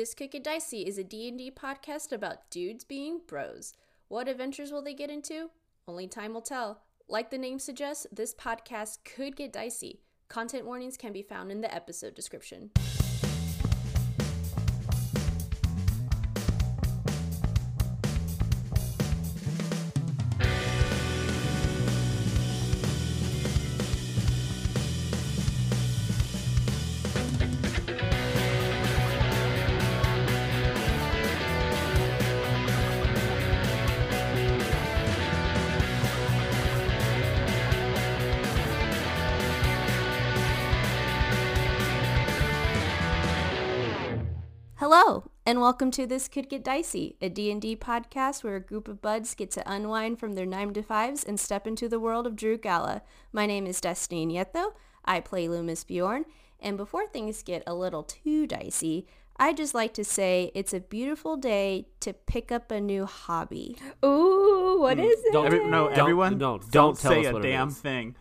This Could Get Dicey is a D&D podcast about dudes being bros. What adventures will they get into? Only time will tell. Like the name suggests, this podcast could get dicey. Content warnings can be found in the episode description. And welcome to This Could Get Dicey, a D&D podcast where a group of buds get to unwind from their 9 to 5s and step into the world of Drew Gala. My name is Destiny Nieto. I play Lü'mis Bjorn, and before things get a little too dicey, I just like to say it's a beautiful day to pick up a new hobby. Ooh, what hmm. is it? Don't- Every, no, Don't- everyone. no, don't, don't tell say us a what damn is. thing.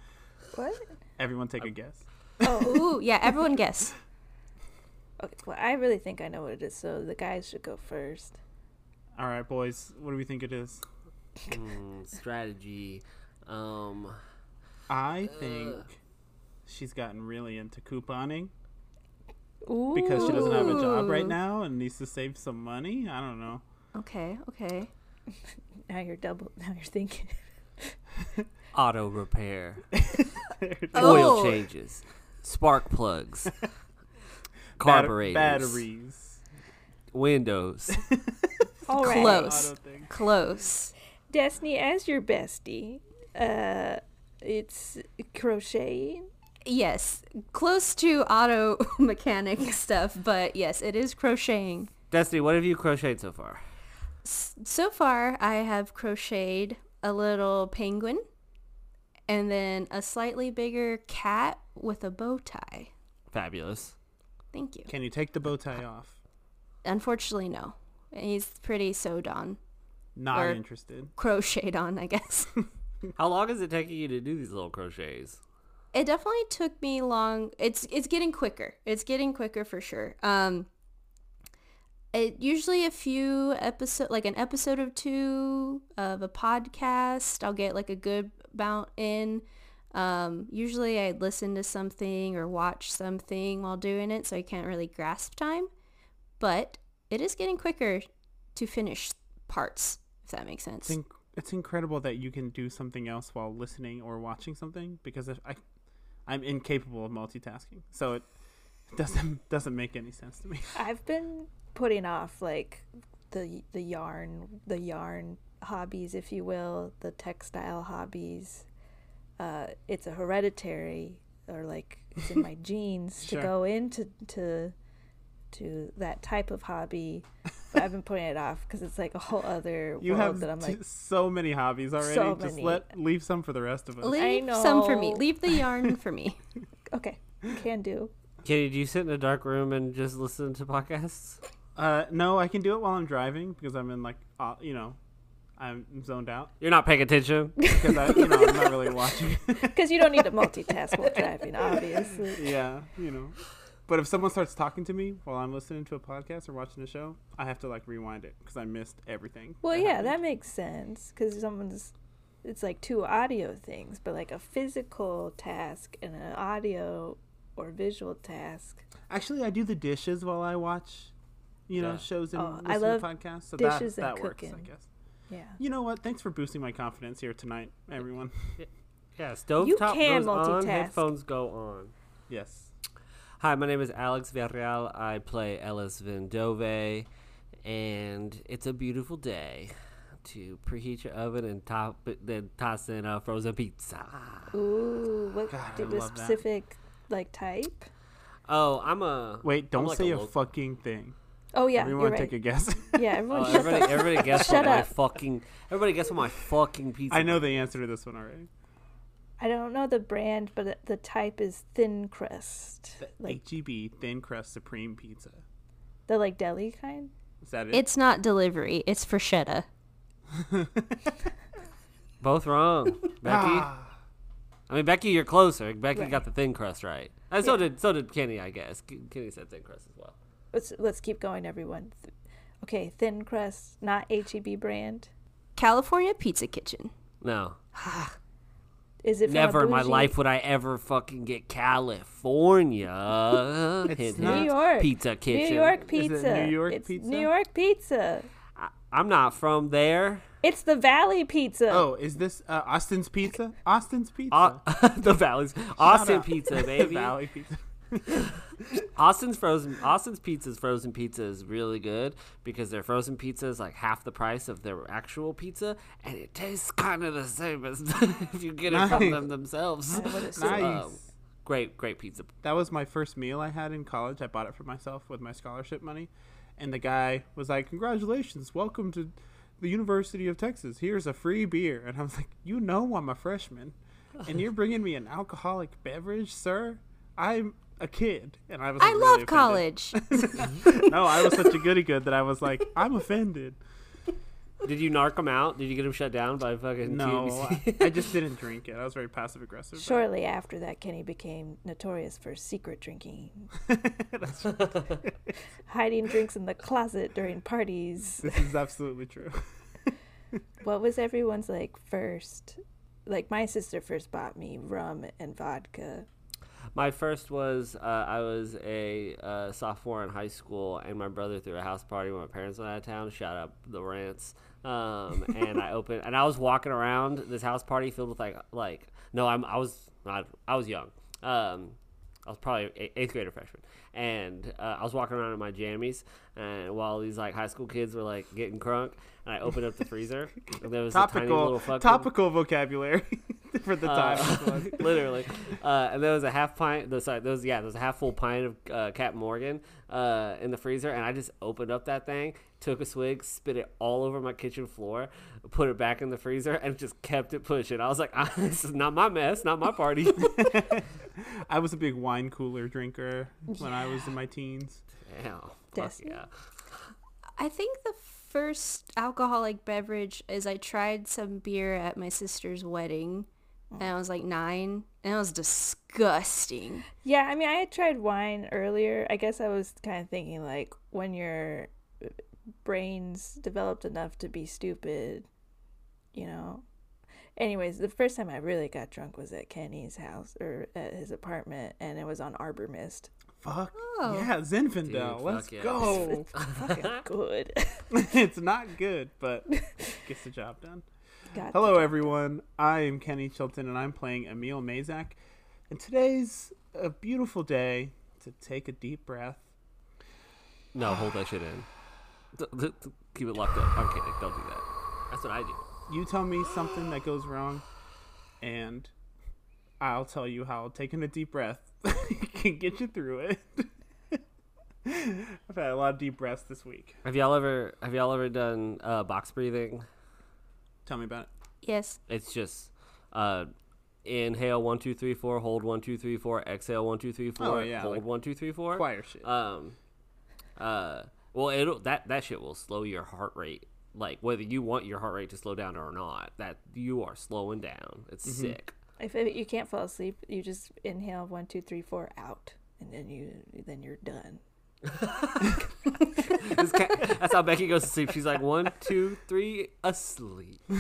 What? Everyone, take a guess. Oh, ooh, yeah, everyone guess. Okay, well, I really think I know what it is, so the guys should go first. All right, boys. What do we think it is? Mm, strategy. Um, I think she's gotten really into couponing Ooh. because she doesn't have a job right now and needs to save some money. I don't know. Okay, okay. Now you're double. Now you're thinking. auto repair, Oh. oil changes, spark plugs, Bat- carburetors, batteries. windows. All right, Close. Close. Destiny, as your bestie, uh, it's crocheting. Yes, close to auto mechanic stuff, but yes, it is crocheting. Destiny, what have you crocheted so far? S- So far, I have crocheted a little penguin and then a slightly bigger cat with a bow tie. Fabulous. Thank you. Can you take the bow tie off? Unfortunately, no. He's pretty sewed on. Not Or- interested. Crocheted on, I guess. How long is it taking you to do these little crochets? it definitely took me long it's it's getting quicker it's getting quicker for sure um it usually a few episode like an episode or two of a podcast i'll get like a good bout in um usually i listen to something or watch something while doing it so i can't really grasp time but it is getting quicker to finish parts if that makes sense It's, inc- it's incredible that you can do something else while listening or watching something because if I, I'm incapable of multitasking. So it doesn't doesn't make any sense to me. I've been putting off like the the yarn, the yarn hobbies, if you will, the textile hobbies. Uh, it's a hereditary, or like it's in my genes Sure. to go into to to that type of hobby. But I've been putting it off because it's like a whole other You world have that I'm t- like, so many hobbies already. So Just many. let leave some for the rest of us. leave some for me leave the yarn for me okay, can do. Katie, do you sit in a dark room and just listen to podcasts? Uh, no, I can do it while I'm driving because I'm in like, uh, you know, I'm zoned out You're not paying attention. because I, you know, I'm not really watching. Because you don't need to multitask while driving, obviously. yeah, you know. But if someone starts talking to me while I'm listening to a podcast or watching a show, I have to like rewind it because I missed everything. Well, yeah, happened. that makes sense because someone's. It's like two audio things, but like a physical task and an audio or visual task. Actually, I do the dishes while I watch, you know, shows and Oh, I listen love to podcasts. So dishes that, and that works, I cooking. guess. Yeah. You know what? Thanks for boosting my confidence here tonight, everyone. Yeah, stovetop You can goes on, multitask. headphones go on. yes. Hi, my name is Alex Villarreal. I play Ellis Vindove, and it's a beautiful day to preheat your oven and top it, then toss in a frozen pizza. Ooh, what God, I did a love that. specific like type? Oh, I'm a Wait, I'm don't like say a, lo- fucking thing. Oh yeah, Everyone you're right. take a guess. Yeah, everyone. Shut everybody, the- everybody guess Shut what my up. fucking everybody guess what my fucking pizza. I know the answer to this one already. I don't know the brand, but the type is thin crust, like HEB thin crust supreme pizza. the like deli kind. Is that it? It's not delivery. It's bruschetta. both wrong, Becky. Ah. I mean, Becky, you're closer. Becky Right. got the thin crust right. And so Yeah. did so did Kenny, I guess. Kenny said thin crust as well. Let's let's keep going, everyone. Okay, thin crust, not HEB brand. California Pizza Kitchen. No. Is it from Never in my life would I ever fucking get California. It's Hint, hint. New York Pizza Kitchen. New York pizza. New York it's pizza? New York pizza. I, I'm not from there. It's the Valley Pizza. Oh, is this uh, Austin's Pizza? Austin's Pizza. Uh, the Valley's Austin. Pizza, baby. Valley Pizza. Austin's frozen Austin's pizza's frozen pizza is really good because their frozen pizza is like half the price of their actual pizza and it tastes kind of the same as if you get it from them themselves. I would. Nice. Um, great, great pizza. that was my first meal I had in college. I bought it for myself with my scholarship money. And the guy was like, Congratulations, welcome to the University of Texas. Here's a free beer. And I was like, You know, I'm a freshman. And you're bringing me an alcoholic beverage, sir? I'm a kid. And I was like, I really love offended. college. no, I was such a goody good that I was like, I'm offended. Did you narc him out? Did you get him shut down by fucking No, I, I just didn't drink it. I was very passive aggressive. about it. Shortly after that, Kenny became notorious for secret drinking, That's, hiding drinks in the closet during parties. this is absolutely true. What was everyone's like first? Like my sister first bought me rum and vodka. My first was uh, I was a uh, sophomore in high school, and my brother threw a house party when my parents went out of town. Shout out the Rants. Um, and I opened, and I was walking around this house party filled with like like no, I'm I was not I was young. Um, I was probably eighth grade or freshman, and uh, I was walking around in my jammies, and while these like high school kids were like getting crunk, and I opened up the freezer, and there was a tiny topical, little fucking topical vocabulary for the time. uh, literally. Uh, and there was a half pint. The sorry, there was yeah, there was a half full pint of uh, Captain Morgan uh, in the freezer, and I just opened up that thing, took a swig, spit it all over my kitchen floor, put it back in the freezer, and just kept it pushing. I was like, ah, "This is not my mess, not my party." I was a big wine cooler drinker when I was in my teens. Damn. Fuck yeah. I think the first alcoholic beverage is I tried some beer at my sister's wedding. And I was like nine, and it was disgusting. Yeah, I mean, I had tried wine earlier. I guess I was kind of thinking like when your brains developed enough to be stupid, you know. Anyways, the first time I really got drunk was at Kenny's house or at his apartment, and it was on Arbor Mist. Fuck Oh. yeah, Zinfandel. Dude, Let's fuck yeah. go. Fucking good. it's not good, but gets the job done. Got Hello, everyone. I am Kenny Chilton, and I'm playing Emil Mazak. And today's a beautiful day to take a deep breath. No, hold that shit in. D- d- d- Keep it locked up. I'm kidding. Don't do that. That's what I do. You tell me something that goes wrong, and I'll tell you how taking a deep breath can get you through it. I've had a lot of deep breaths this week. Have y'all ever have y'all ever done uh, box breathing? Tell me about it. Yes. It's just uh, inhale one two three four, hold one two three four, exhale one two three four, Oh, yeah, hold like one two three four. Choir shit. Um, uh, well, it'll that that shit will slow your heart rate. Like whether you want your heart rate to slow down or not, that you are slowing down. It's Mm-hmm. sick. If it, you can't fall asleep, you just inhale one, two, three, four, out, and then you then you're done. This cat- that's how Becky goes to sleep. She's like one two three, asleep. Do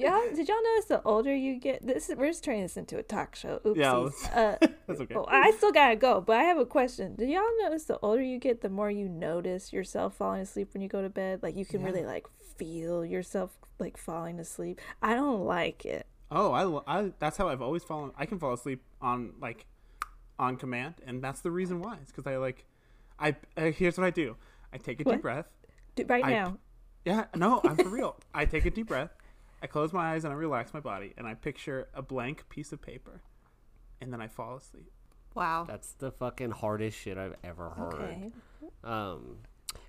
y'all did y'all notice the older you get? This is, we're just turning this into a talk show. Oopsies. Yeah, let's- uh, That's okay. oh, I still gotta go, but I have a question. Did y'all notice the older you get, the more you notice yourself falling asleep when you go to bed? Like you can really like feel yourself like falling asleep. I don't like it. Oh, I, I that's how I've always fallen. I can fall asleep on like on command, and that's the reason why. It's because I like I uh, here's what I do. I take a What? deep breath. Do, right I- now, Yeah, no, I'm for real. I take a deep breath. I close my eyes and I relax my body, and I picture a blank piece of paper, and then I fall asleep. Wow. That's the fucking hardest shit I've ever heard. okay. Um,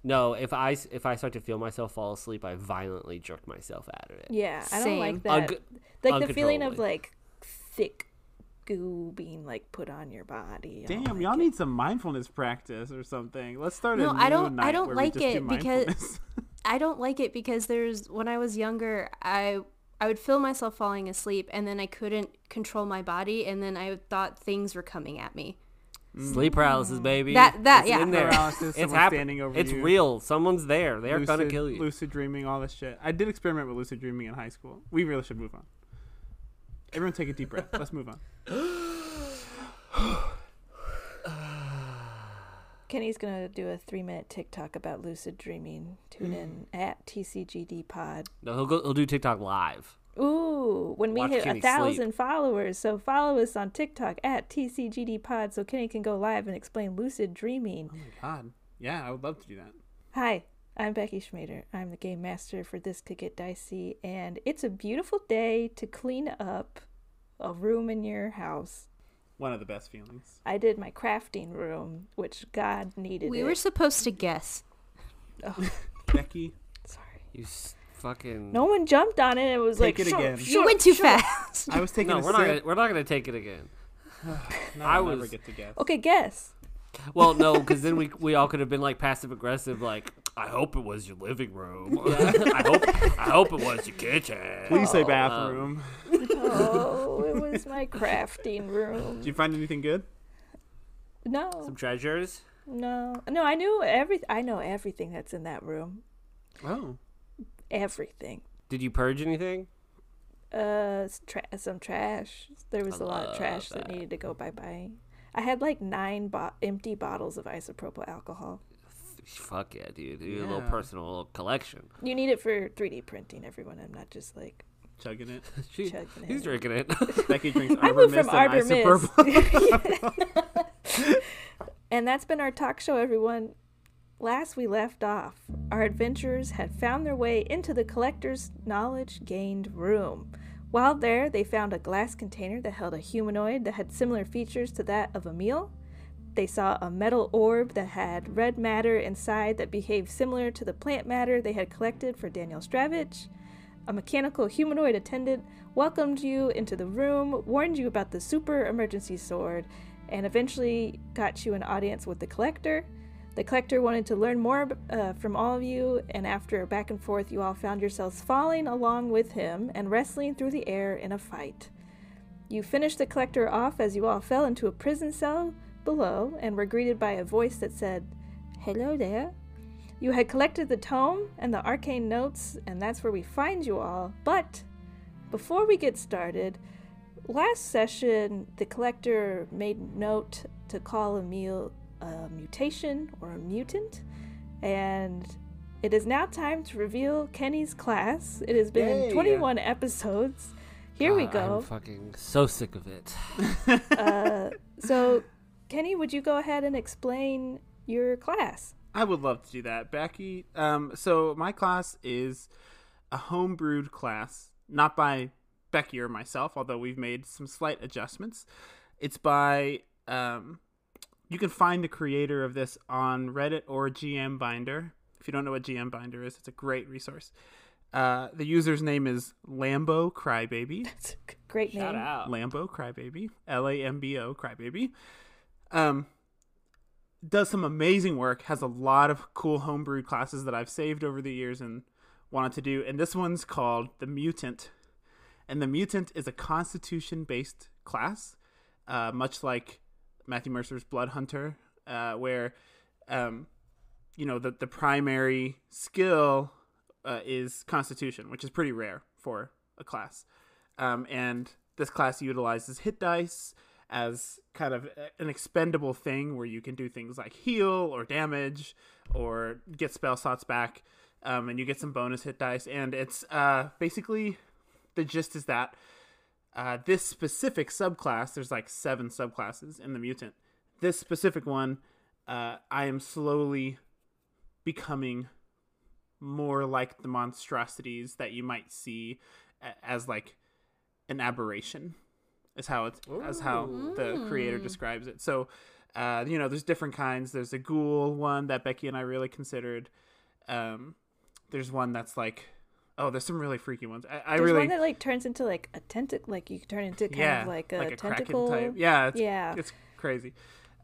no, if I if I start to feel myself fall asleep, I violently jerk myself out of it. Yeah, I don't Same. like that. Unco- like the feeling of like thick goo being like put on your body. I Damn, like y'all it. need some mindfulness practice or something. Let's start a No, new I don't- I don't like do it because- I don't like it because there's when I was younger, I I would feel myself falling asleep and then I couldn't control my body and then I thought things were coming at me. Sleep paralysis, mm. baby. That- that- It's yeah. in there. Paralysis, it's happening. standing over It's you. real. Someone's there. They are gonna kill you. lucid dreaming, all this shit. I did experiment with lucid dreaming in high school. We really should move on. Everyone, take a deep breath. Let's move on. Kenny's gonna do a three minute TikTok about lucid dreaming. Tune in mm. at TCGD Pod. No, he'll go. He'll do TikTok live. Ooh, when we Watch hit Kenny a sleep. thousand followers, so follow us on TikTok at TCGD Pod so Kenny can go live and explain lucid dreaming. Oh my god. Yeah, I would love to do that. Hi, I'm Becky Schmader. I'm the game master for This Could Get Dicey, and it's a beautiful day to clean up a room in your house. One of the best feelings. I did my crafting room, which God needed. We it. were supposed to guess. Oh, Becky, sorry. You s- fucking. No one jumped on it. It was Take like it "Shut- again." shut You went too shut up." fast. I was taking No, a we're not. Gonna, we're not gonna take it again. No, I I'll never get to guess. Okay, guess. Well, no, because then we we all could have been like passive aggressive, like I hope it was your living room. I hope I hope it was your kitchen. Please Oh, say um, bathroom. Oh, it was my crafting room. Did you find anything good? No, Some treasures. no, no. I knew every. I know everything that's in that room. Oh. Everything. Did you purge anything? Uh, s- tra- some trash. There was I a lot of trash that. that. needed to go bye bye. I had like nine bo- empty bottles of isopropyl alcohol. Fuck yeah, dude. You a little personal little collection. You need it for 3D printing, everyone. I'm not just like Chugging it. She, chugging he's it. drinking it. Becky drinks I Arbor moved Mist from and Arbor isopropyl. And that's been our talk show, everyone. Last we left off, our adventurers had found their way into the collector's knowledge gained room. While there, they found a glass container that held a humanoid that had similar features to that of Emil. They saw a metal orb that had red matter inside that behaved similar to the plant matter they had collected for Daniel Stravich. A mechanical humanoid attendant welcomed you into the room, warned you about the super emergency sword, and eventually got you an audience with the collector. The collector wanted to learn more uh, from all of you, and after a back and forth, you all found yourselves falling along with him and wrestling through the air in a fight. You finished the collector off as you all fell into a prison cell below and were greeted by a voice that said, Hello there. You had collected the tome and the arcane notes, and that's where we find you all. But before we get started, last session the collector made note to call Emil a mutation or a mutant, and it is now time to reveal Kenny's class. It has been Yay. 21 episodes. Here we go. I'm fucking so sick of it. uh, so, Kenny, would you go ahead and explain your class? I would love to do that, Becky. Um, so my class is a homebrewed class, not by Becky or myself, although we've made some slight adjustments. It's by um, you can find the creator of this on Reddit or GM Binder. If you don't know what GM Binder is, it's a great resource. Uh, the user's name is Lambo Crybaby. It's a g- great Shout name. out. Lambo Crybaby, L A M B O Crybaby. Um, does some amazing work. Has a lot of cool homebrewed classes that I've saved over the years and wanted to do. And this one's called the Mutant, and the Mutant is a Constitution based class, uh, much like Matthew Mercer's Blood Hunter, uh, where um, you know the the primary skill uh, is Constitution, which is pretty rare for a class. Um, and this class utilizes hit dice as kind of an expendable thing where you can do things like heal or damage or get spell slots back, um, and you get some bonus hit dice. And it's uh, basically the gist is that uh, this specific subclass, there's like seven subclasses in the mutant. This specific one, uh, I am slowly becoming more like the monstrosities that you might see as like an aberration is how it's as how the creator describes it. So uh you know there's different kinds. There's a ghoul one that becky and i really considered. Um there's one that's like oh there's some really freaky ones. I, I There's really one that like turns into like a tentacle, like you can turn into kind yeah of like a, like a tentacle. type. Yeah it's, Yeah. it's crazy.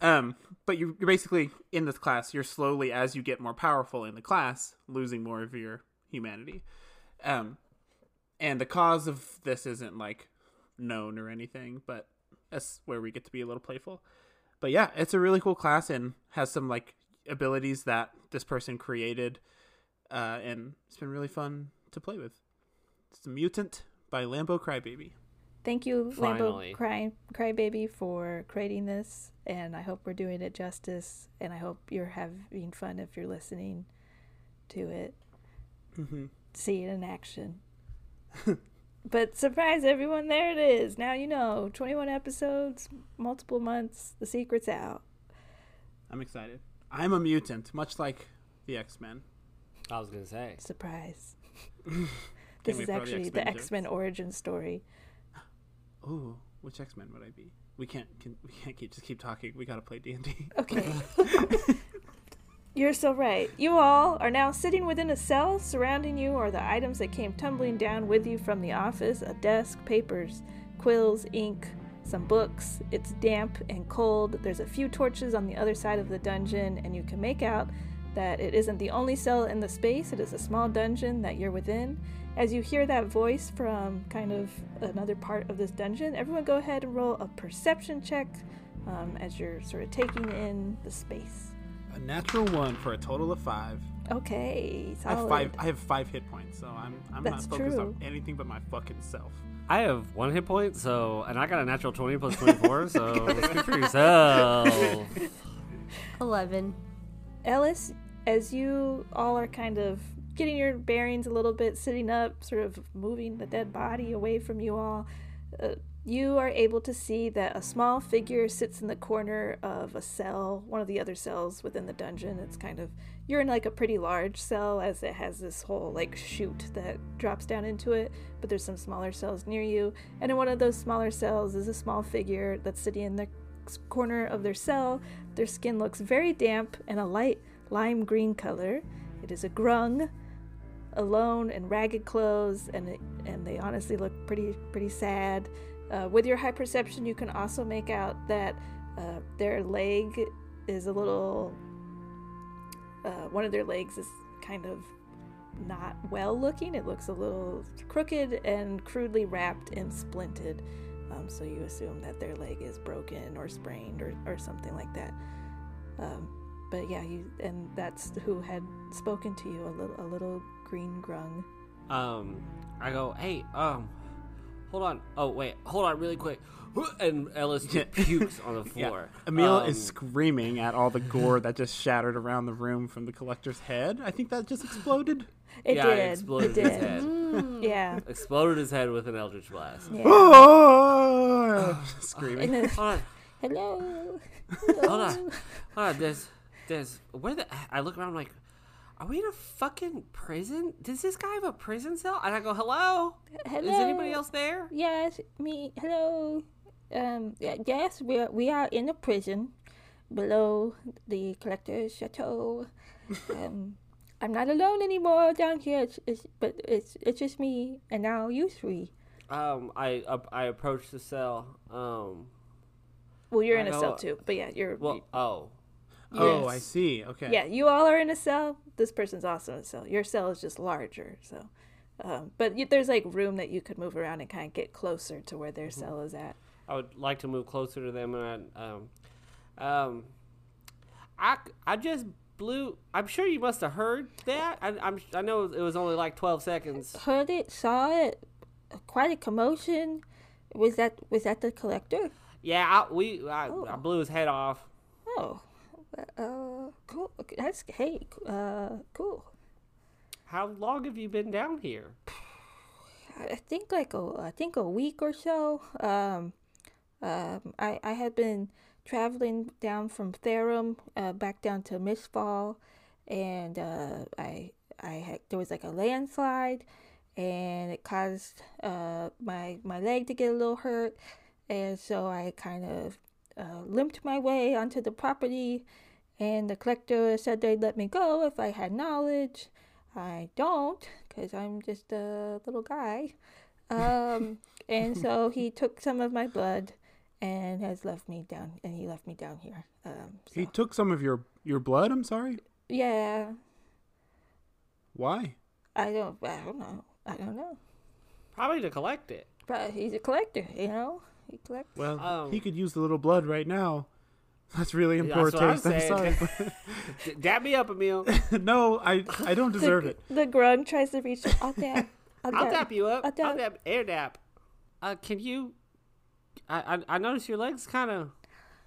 Um but you're, you're basically in this class you're slowly as you get more powerful in the class losing more of your humanity. Um and the cause of this isn't like known or anything but that's where we get to be a little playful but yeah, it's a really cool class and has some like abilities that this person created, uh, and it's been really fun to play with. It's a mutant by Lambo Crybaby. Thank you, Finally. Lambo Cry Crybaby, for creating this, and I hope we're doing it justice. And I hope you're having fun if you're listening to it, Mm-hmm. see it in action. but surprise, everyone! There it is. Now you know. 21 episodes, multiple months. The secret's out. I'm excited. I'm a mutant, much like the X Men. I was gonna say. Surprise. This is for all the actually the X-Men X Men origin story. Ooh, which X Men would I be? We can't. Can, we can't keep just keep talking. We gotta play D and D. Okay. You're so right. You all are now sitting within a cell. Surrounding you are the items that came tumbling down with you from the office a desk, papers, quills, ink, some books. It's damp and cold. There's a few torches on the other side of the dungeon, and you can make out that it isn't the only cell in the space. It is a small dungeon that you're within. As you hear that voice from kind of another part of this dungeon, everyone go ahead and roll a perception check um, as you're sort of taking in the space. A natural one for a total of five. Okay, I have five. I have five hit points, so I'm I'm That's not focused true. on anything but my fucking self. I have one hit point, so and I got a natural twenty plus twenty four, so speak for yourself. 11. Ellis, as you all are kind of getting your bearings a little bit, sitting up, sort of moving the dead body away from you all, uh, you are able to see that a small figure sits in the corner of a cell, one of the other cells within the dungeon. It's kind of, you're in like a pretty large cell as it has this whole like chute that drops down into it, but there's some smaller cells near you. And in one of those smaller cells is a small figure that's sitting in the corner of their cell. Their skin looks very damp and a light lime green color. It is a grung, alone in ragged clothes, and it, and they honestly look pretty pretty sad. Uh, with your high perception, you can also make out that uh, their leg is a little. Uh, one of their legs is kind of not well looking. It looks a little crooked and crudely wrapped and splinted. Um, so you assume that their leg is broken or sprained or, or something like that. Um, but yeah, you and that's who had spoken to you a little a little green grung. Um, I go, hey, um, hold on. Oh wait, hold on, really quick. And Ellis just pukes on the floor. Emil Um, is screaming at all the gore that just shattered around the room from the collector's head. I think that just exploded. It yeah, it did. exploded it his did. head. Yeah. Exploded his head with an eldritch blast. yeah. Oh, screaming. Then, Hold on, hello. hold on, hold on. There's, there's. Where the? I look around like, are we in a fucking prison? Does this guy have a prison cell? And I go, hello. Hello. Is anybody else there? Yes, me. Hello. Um. Yes, we are. We are in a prison below the collector's chateau. Um. I'm not alone anymore down here. It's, it's but it's it's just me and now you three. Um, I up I approach the cell. Um, Well, you're I in a cell too. But yeah, you're. well, oh, Oh, Yes. I see. Okay. Yeah, you all are in a cell. This person's also in a cell. Your cell is just larger, so. Um, but you, there's like room that you could move around and kind of get closer to where their cell is at. I would like to move closer to them, and I, um, um, I I just blew. I'm sure you must have heard that. I, I'm I know it was only like 12 seconds. Heard it, saw it, quite a commotion. Was that was that the collector? Yeah, I, we I, I Oh. blew his head off. Oh, uh, cool. Okay, That's hey, uh, cool. How long have you been down here? I I think like a I think a week or so. Um, um, I I had been traveling down from Therum uh, back down to Mistfall, and uh, I I had there was like a landslide, and it caused uh my my leg to get a little hurt, and so I kind of uh, limped my way onto the property, and the collector said they'd let me go if I had knowledge. I don't, because I'm just a little guy. Um, and so he took some of my blood and has left me down, and he left me down here. Um, so, He took some of your your blood. I'm sorry. yeah, Why? I don't, I don't know. I don't know. Probably to collect it. But he's a collector, you know? He collects. Well, Um, he could use the little blood right now. That's really in Yeah, poor that's what I'm taste. I'm sorry. saying. Dab me up, Emil. no, I I don't deserve the, it. The grung tries to reach. I'll dap. I'll, I'll dap. dap you up. I'll I'll dap. dap. Air dap. Uh, can you? I I, I noticed your legs kind of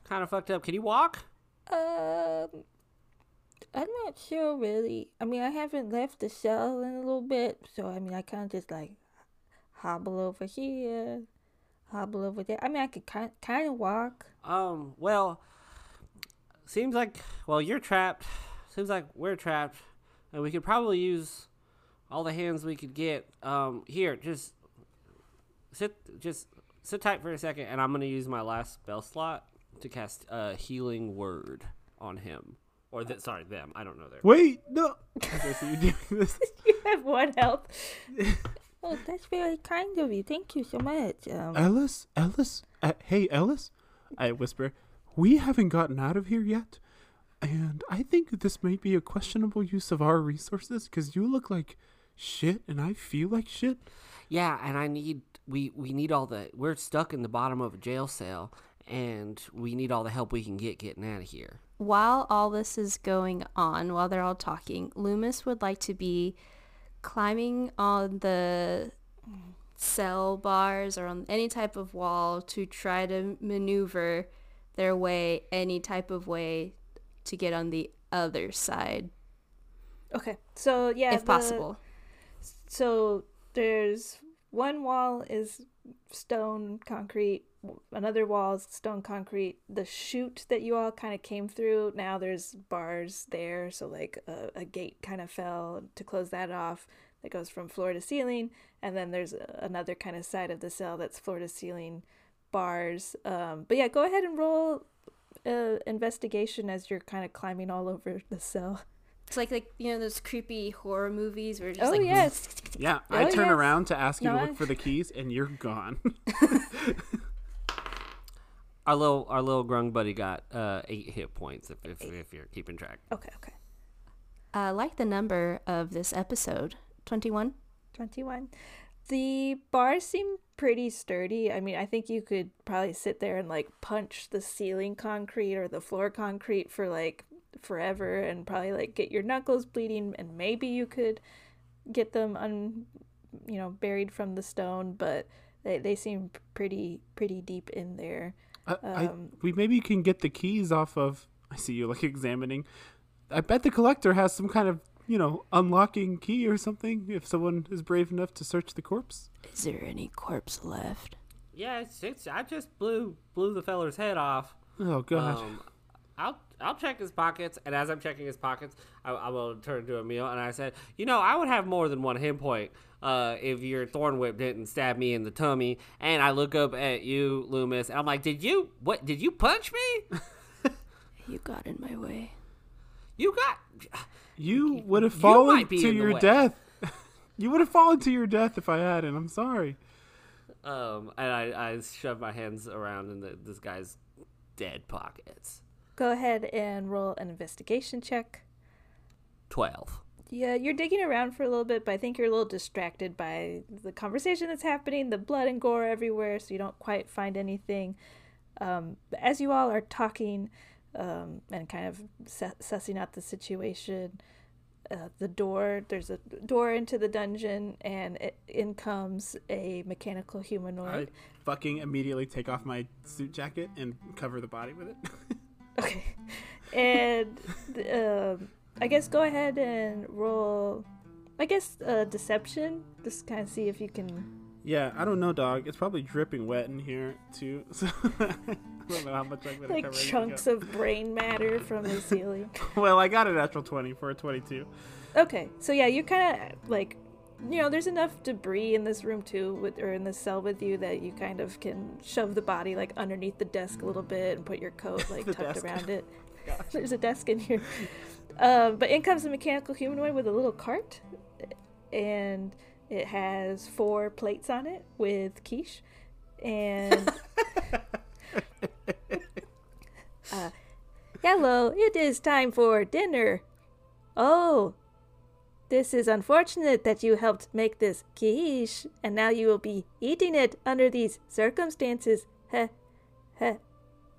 kind of fucked up. Can you walk? Um, I'm not sure really. I mean, I haven't left the cell in a little bit, so I mean, I kind of just like hobble over here, hobble over there. I mean, I could kind kind of walk. Um. Well, seems like well you're trapped. Seems like we're trapped, and we could probably use all the hands we could get. Um. Here, just sit. Just sit tight for a second, and I'm gonna use my last spell slot to cast a healing word on him. Or th- sorry, them. I don't know their. Wait, no. Okay, so you're doing this. You have one health. oh, that's very kind of you. Thank you so much. Um, Ellis, Ellis, uh, hey Ellis, I whisper. We haven't gotten out of here yet, and I think this might be a questionable use of our resources because you look like shit, and I feel like shit. Yeah, and I need we we need all the we're stuck in the bottom of a jail cell, and we need all the help we can get getting out of here. While all this is going on, while they're all talking, Lü'mis would like to be climbing on the cell bars or on any type of wall to try to maneuver their way any type of way to get on the other side okay, so yeah, if the- possible. So there's one wall is stone concrete, another wall is stone concrete. The chute that you all kind of came through, now there's bars there, so like a, a gate kind of fell to close that off. That goes from floor to ceiling, and then there's a, another kind of side of the cell that's floor to ceiling bars. Um, but yeah, go ahead and roll uh, investigation as you're kind of climbing all over the cell. It's like like you know those creepy horror movies where it's just Oh like yes, Yeah, I Oh, turn yes. around to ask you No, to I- look for the keys, and you're gone. Our little our little grung buddy got uh, eight hit points if if, if you're keeping track. okay, okay. I like the number of this episode 21 21. The bars seem pretty sturdy. I mean, I think you could probably sit there and like punch the ceiling concrete or the floor concrete for like forever and probably like get your knuckles bleeding and maybe you could get them un you know buried from the stone but they, they seem pretty pretty deep in there I, I, Um, we maybe can get the keys off of. I see you like examining. I bet the collector has some kind of you know unlocking key or something. If someone is brave enough to search the corpse. is there any corpse left Yeah, it's, it's I just blew blew the feller's head off. Oh god. Um, I'll I'll check his pockets, and as I'm checking his pockets, I, I will turn to Emil and I said, "You know, I would have more than one hit point uh, if your thorn whip didn't stab me in the tummy." And I look up at you, Lü'mis, and I'm like, "Did you what? Did you punch me? you got in my way You got." you would have fallen might be to your death. you would have fallen to your death if I hadn't. I'm sorry. Um, and I, I shove my hands around in the, this guy's dead pockets. Go ahead and roll an investigation check Twelve. Yeah, you're digging around for a little bit, but I think you're a little distracted by the conversation that's happening, the blood and gore everywhere, so you don't quite find anything. Um, but as you all are talking um, and kind of su- sussing out the situation, uh, the door, there's a door into the dungeon, and it, in comes a mechanical I humanoid. fucking immediately take off my suit jacket and cover the body with it. Okay. And um, I guess go ahead and roll, I guess, uh, deception. Just kind of see if you can. yeah, I don't know, dog. It's probably dripping wet in here too. So I don't know how much I'm gonna Like chunks of brain matter from the ceiling. Well, I got a natural twenty for a twenty-two. Okay, so yeah, you kind of like, you know, there's enough debris in this room too, with or in this cell with you that you kind of can shove the body like underneath the desk a little bit and put your coat like tucked desk. around it. There's a desk in here. Um, but in comes the mechanical humanoid with a little cart, and it has four plates on it with quiche, and. uh, hello, it is time for dinner. Oh, this is unfortunate that you helped make this quiche, and now you will be eating it under these circumstances. Heh, heh.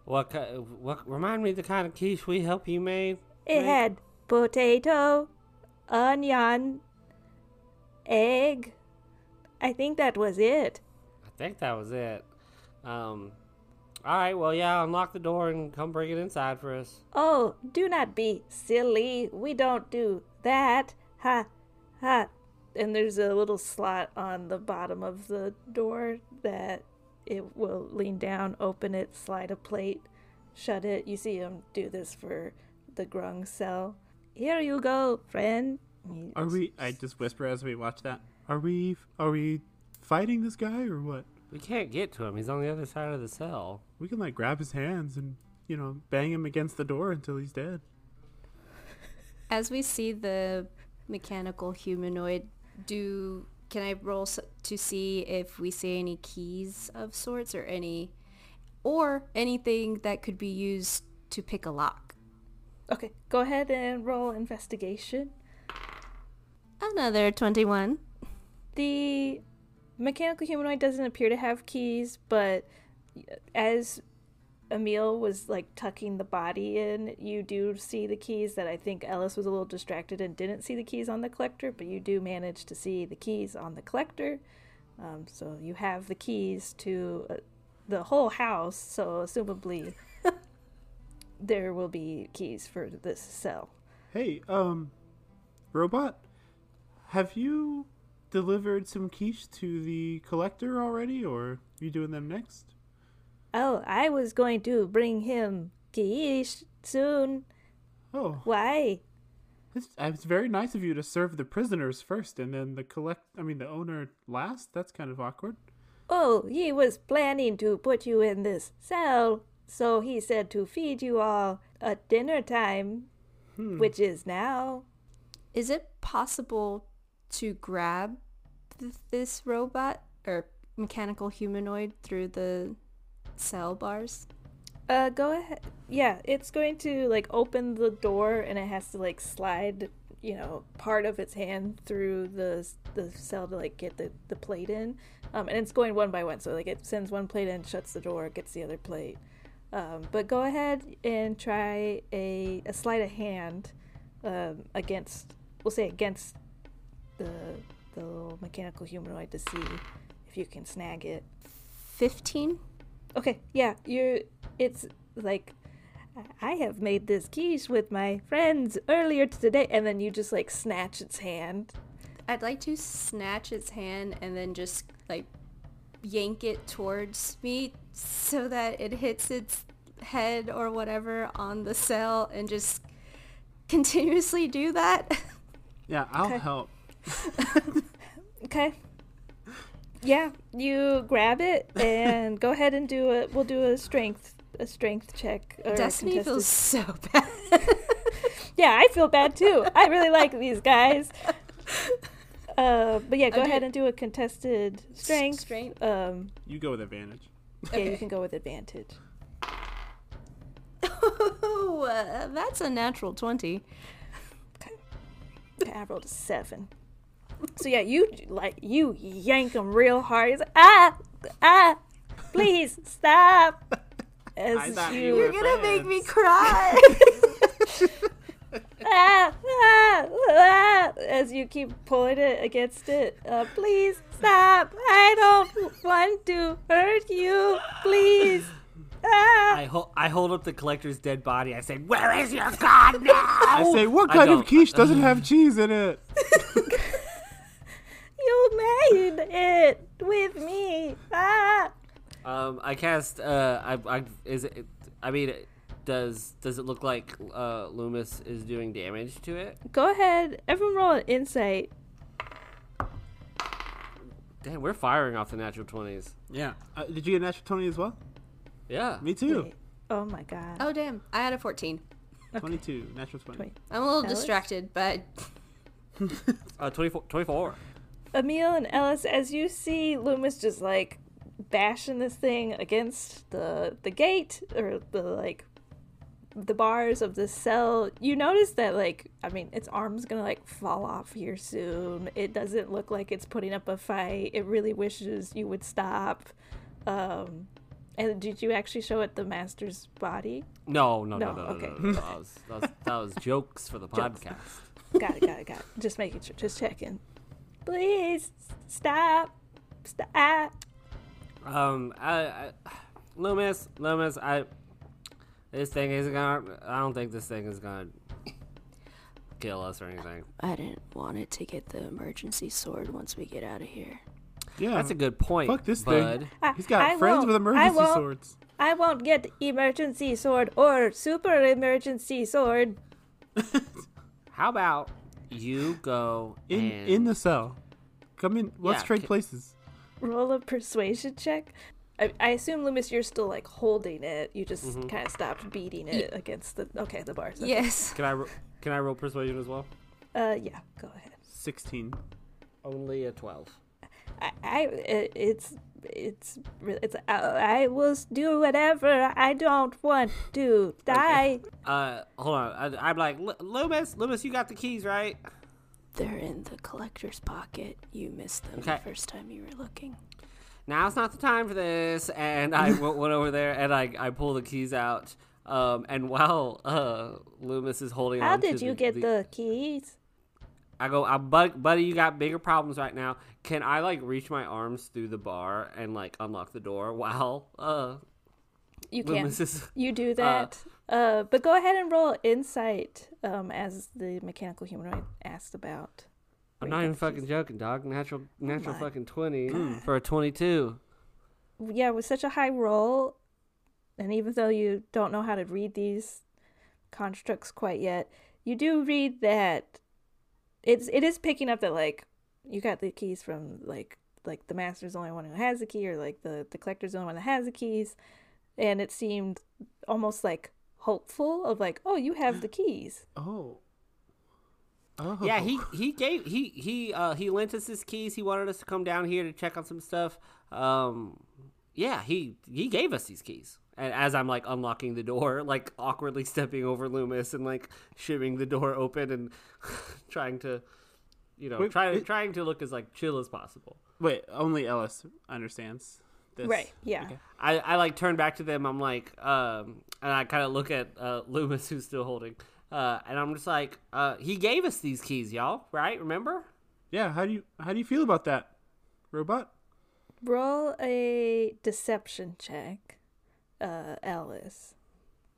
What? What? Remind me the kind of quiche we help you made. It Right. had potato, onion, egg. I think that was it. I think that was it. Um. All right. Well, yeah. Unlock the door and come bring it inside for us. Oh, do not be silly. We don't do that. Ha, ha. And there's a little slot on the bottom of the door that it will lean down, open it, slide a plate, shut it. You see him do this for the grung cell. Here you go, friend. He- Are we? I just whisper as we watch that. Are we? Are we fighting this guy or what? We can't get to him. He's on the other side of the cell. We can like grab his hands and you know bang him against the door until he's dead. As we see the mechanical humanoid, do can I roll s- to see if we see any keys of sorts or any or anything that could be used to pick a lock? Okay, go ahead and roll investigation. Another 21. The mechanical humanoid doesn't appear to have keys, but as Emil was like tucking the body in, you do see the keys that I think Ellis was a little distracted and didn't see the keys on the collector, but you do manage to see the keys on the collector. Um, so you have the keys to uh, the whole house, so assumably there will be keys for this cell. Hey, um, robot, have you delivered some quiche to the collector already, or are you doing them next? Oh, I was going to bring him quiche soon. Oh, Why? it's, it's very nice of you to serve the prisoners first and then the collect. I mean, the owner last. That's kind of awkward. Oh, he was planning to put you in this cell, so he said to feed you all at dinner time, Hmm. which is now. Is it possible to grab th- this robot or mechanical humanoid through the cell bars? Uh, go ahead. Yeah, it's going to like open the door, and it has to like slide, you know, part of its hand through the the cell to like get the the plate in. Um, and it's going one by one, so like it sends one plate in, shuts the door, gets the other plate. Um, but go ahead and try a a sleight of hand um, against, we'll say against the the little mechanical humanoid to see if you can snag it. 15? Okay, yeah, you're. It's like I have made this quiche with my friends earlier today, and then you just like snatch its hand. I'd like to snatch its hand and then just like yank it towards me so that it hits its head or whatever on the cell and just continuously do that. Yeah, I'll Okay. help. Okay. Yeah, you grab it and go ahead and do it. We'll do a strength a strength check. or Destiny contested- feels so bad. Yeah, I feel bad too. I really like these guys. Uh, but yeah, go do- ahead and do a contested strength. Strength. Um, You go with advantage. yeah, you can go with advantage. Oh, uh, that's a natural 20. Okay, I rolled a seven. So yeah, you like you yank him real hard. He's like, ah, ah, please stop. As I you you, were- You're gonna make me cry. ah, ah, ah, as you keep pulling it against it. Uh, please stop. I don't want to hurt you. Please. Ah. I, ho- I hold up the collector's dead body. I say, "Where is your god now?" I say, what kind of quiche doesn't have cheese in it? You made it with me. Ah. Um, I cast. Uh, I, I is it. I mean, does does it look like uh, Lü'mis is doing damage to it? Go ahead. Everyone roll an insight. Damn, we're firing off the natural twenties. Yeah. Uh, did you get a natural 20 as well? Yeah. Me too. Wait. Oh my god. oh, damn. I had a 14. 22. Natural 20. Twenty. I'm a little Alex? distracted, but Uh, 24. 24. Emil and Ellis, as you see Lü'mis just like bashing this thing against the the gate or the like the bars of the cell, you notice that like I mean its arm's gonna like fall off here soon. It doesn't look like it's putting up a fight. It really wishes you would stop. Um And did you actually show it the master's body? No, no, no, No, no, okay. no, no, That was, that was that was jokes for the podcast. Got it, got it, got it. Just making sure, just checking. Please stop, stop. Um, I, I Lü'mis, Lü'mis, I this thing isn't gonna. I don't think this thing is gonna kill us or anything. I didn't want it to get the emergency sword once we get out of here. Yeah. That's a good point. Fuck this bud. thing. I- He's got I friends won't- with I emergency won't. swords. I won't get emergency sword or super emergency sword. How about you go In and in the cell. Come in. Let's Yeah, trade ca- places. Roll a persuasion check. I, I assume Lü'mis, you're still like holding it. You just Mm-hmm. kind of stopped beating it against the okay the bars. Okay. Yes. Can I ro- can I roll persuasion as well? Uh, yeah. Go ahead. Sixteen. Only a twelve. I, I it, it's it's re- it's I, I will do whatever I don't want to die. Uh, hold on. I, I'm like Lü'mis. Lü'mis, you got the keys, right? They're in the collector's pocket. You missed them Okay. the first time you were looking. Now's not the time for this. And I went, went over there and I I pull the keys out. Um, and while uh Lü'mis is holding How on to did you get the keys? I go, uh, bud, buddy, you got bigger problems right now. Can I like reach my arms through the bar and like unlock the door while uh You can. Is You do that. Uh, but go ahead and roll insight um, as the mechanical humanoid asked about. I'm not even fucking joking, dog. Natural, natural my fucking twenty for a twenty-two. Yeah, with such a high roll, and even though you don't know how to read these constructs quite yet, you do read that it's it is picking up that like you got the keys from like like the master's the only one who has the key or like the the collector's the only one that has the keys and it seemed almost like hopeful of like oh you have the keys Oh. Oh. Yeah, he he gave he he uh he lent us his keys. He wanted us to come down here to check on some stuff. Um, yeah, he he gave us these keys. And as I'm like unlocking the door, like awkwardly stepping over Lü'mis and like shivving the door open and trying to, you know, Wait, trying it- trying to look as like chill as possible. Wait, only Ellis understands this. right yeah Okay. I, I like turn back to them. I'm like, um, and I kind of look at uh, Lü'mis, who's still holding, uh, and I'm just like, uh, he gave us these keys, y'all, right? Remember? Yeah, how do you how do you feel about that? Robot? roll a deception check uh alice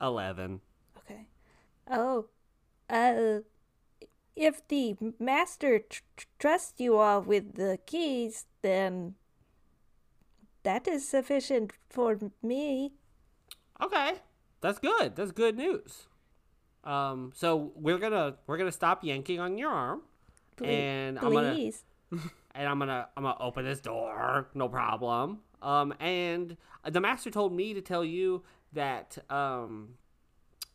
Eleven. Okay. Oh, uh, if the master tr- tr- trusts you all with the keys, then that is sufficient for me. Okay, that's good. That's good news. Um, so we're gonna we're gonna stop yanking on your arm, Ple- and I'm gonna Please. and I'm gonna I'm gonna open this door, no problem. Um, and the master told me to tell you that um,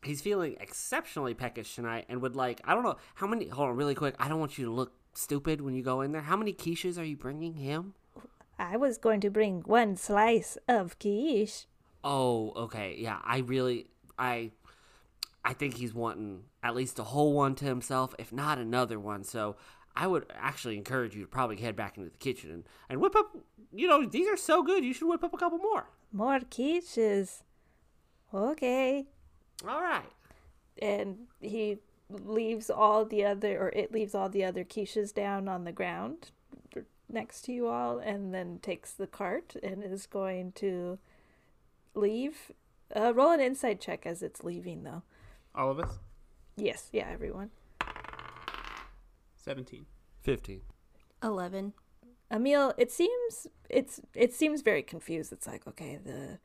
he's feeling exceptionally peckish tonight, and would like I don't know how many. Hold on, really quick. I don't want you to look stupid when you go in there. How many quiches are you bringing him? I was going to bring one slice of quiche. Oh, okay. Yeah, I really I I think he's wanting at least a whole one to himself, if not another one. So I would actually encourage you to probably head back into the kitchen and, and whip up you know, these are so good, you should whip up a couple more. More quiches. Okay. All right. And he leaves all the other, or it leaves all the other quiches down on the ground next to you all, and then takes the cart and is going to leave. Uh, roll an insight check as it's leaving, though. All of us? Yes, yeah, everyone. Seventeen. 15. 11. Emil, it seems it's it seems very confused. It's like, okay, the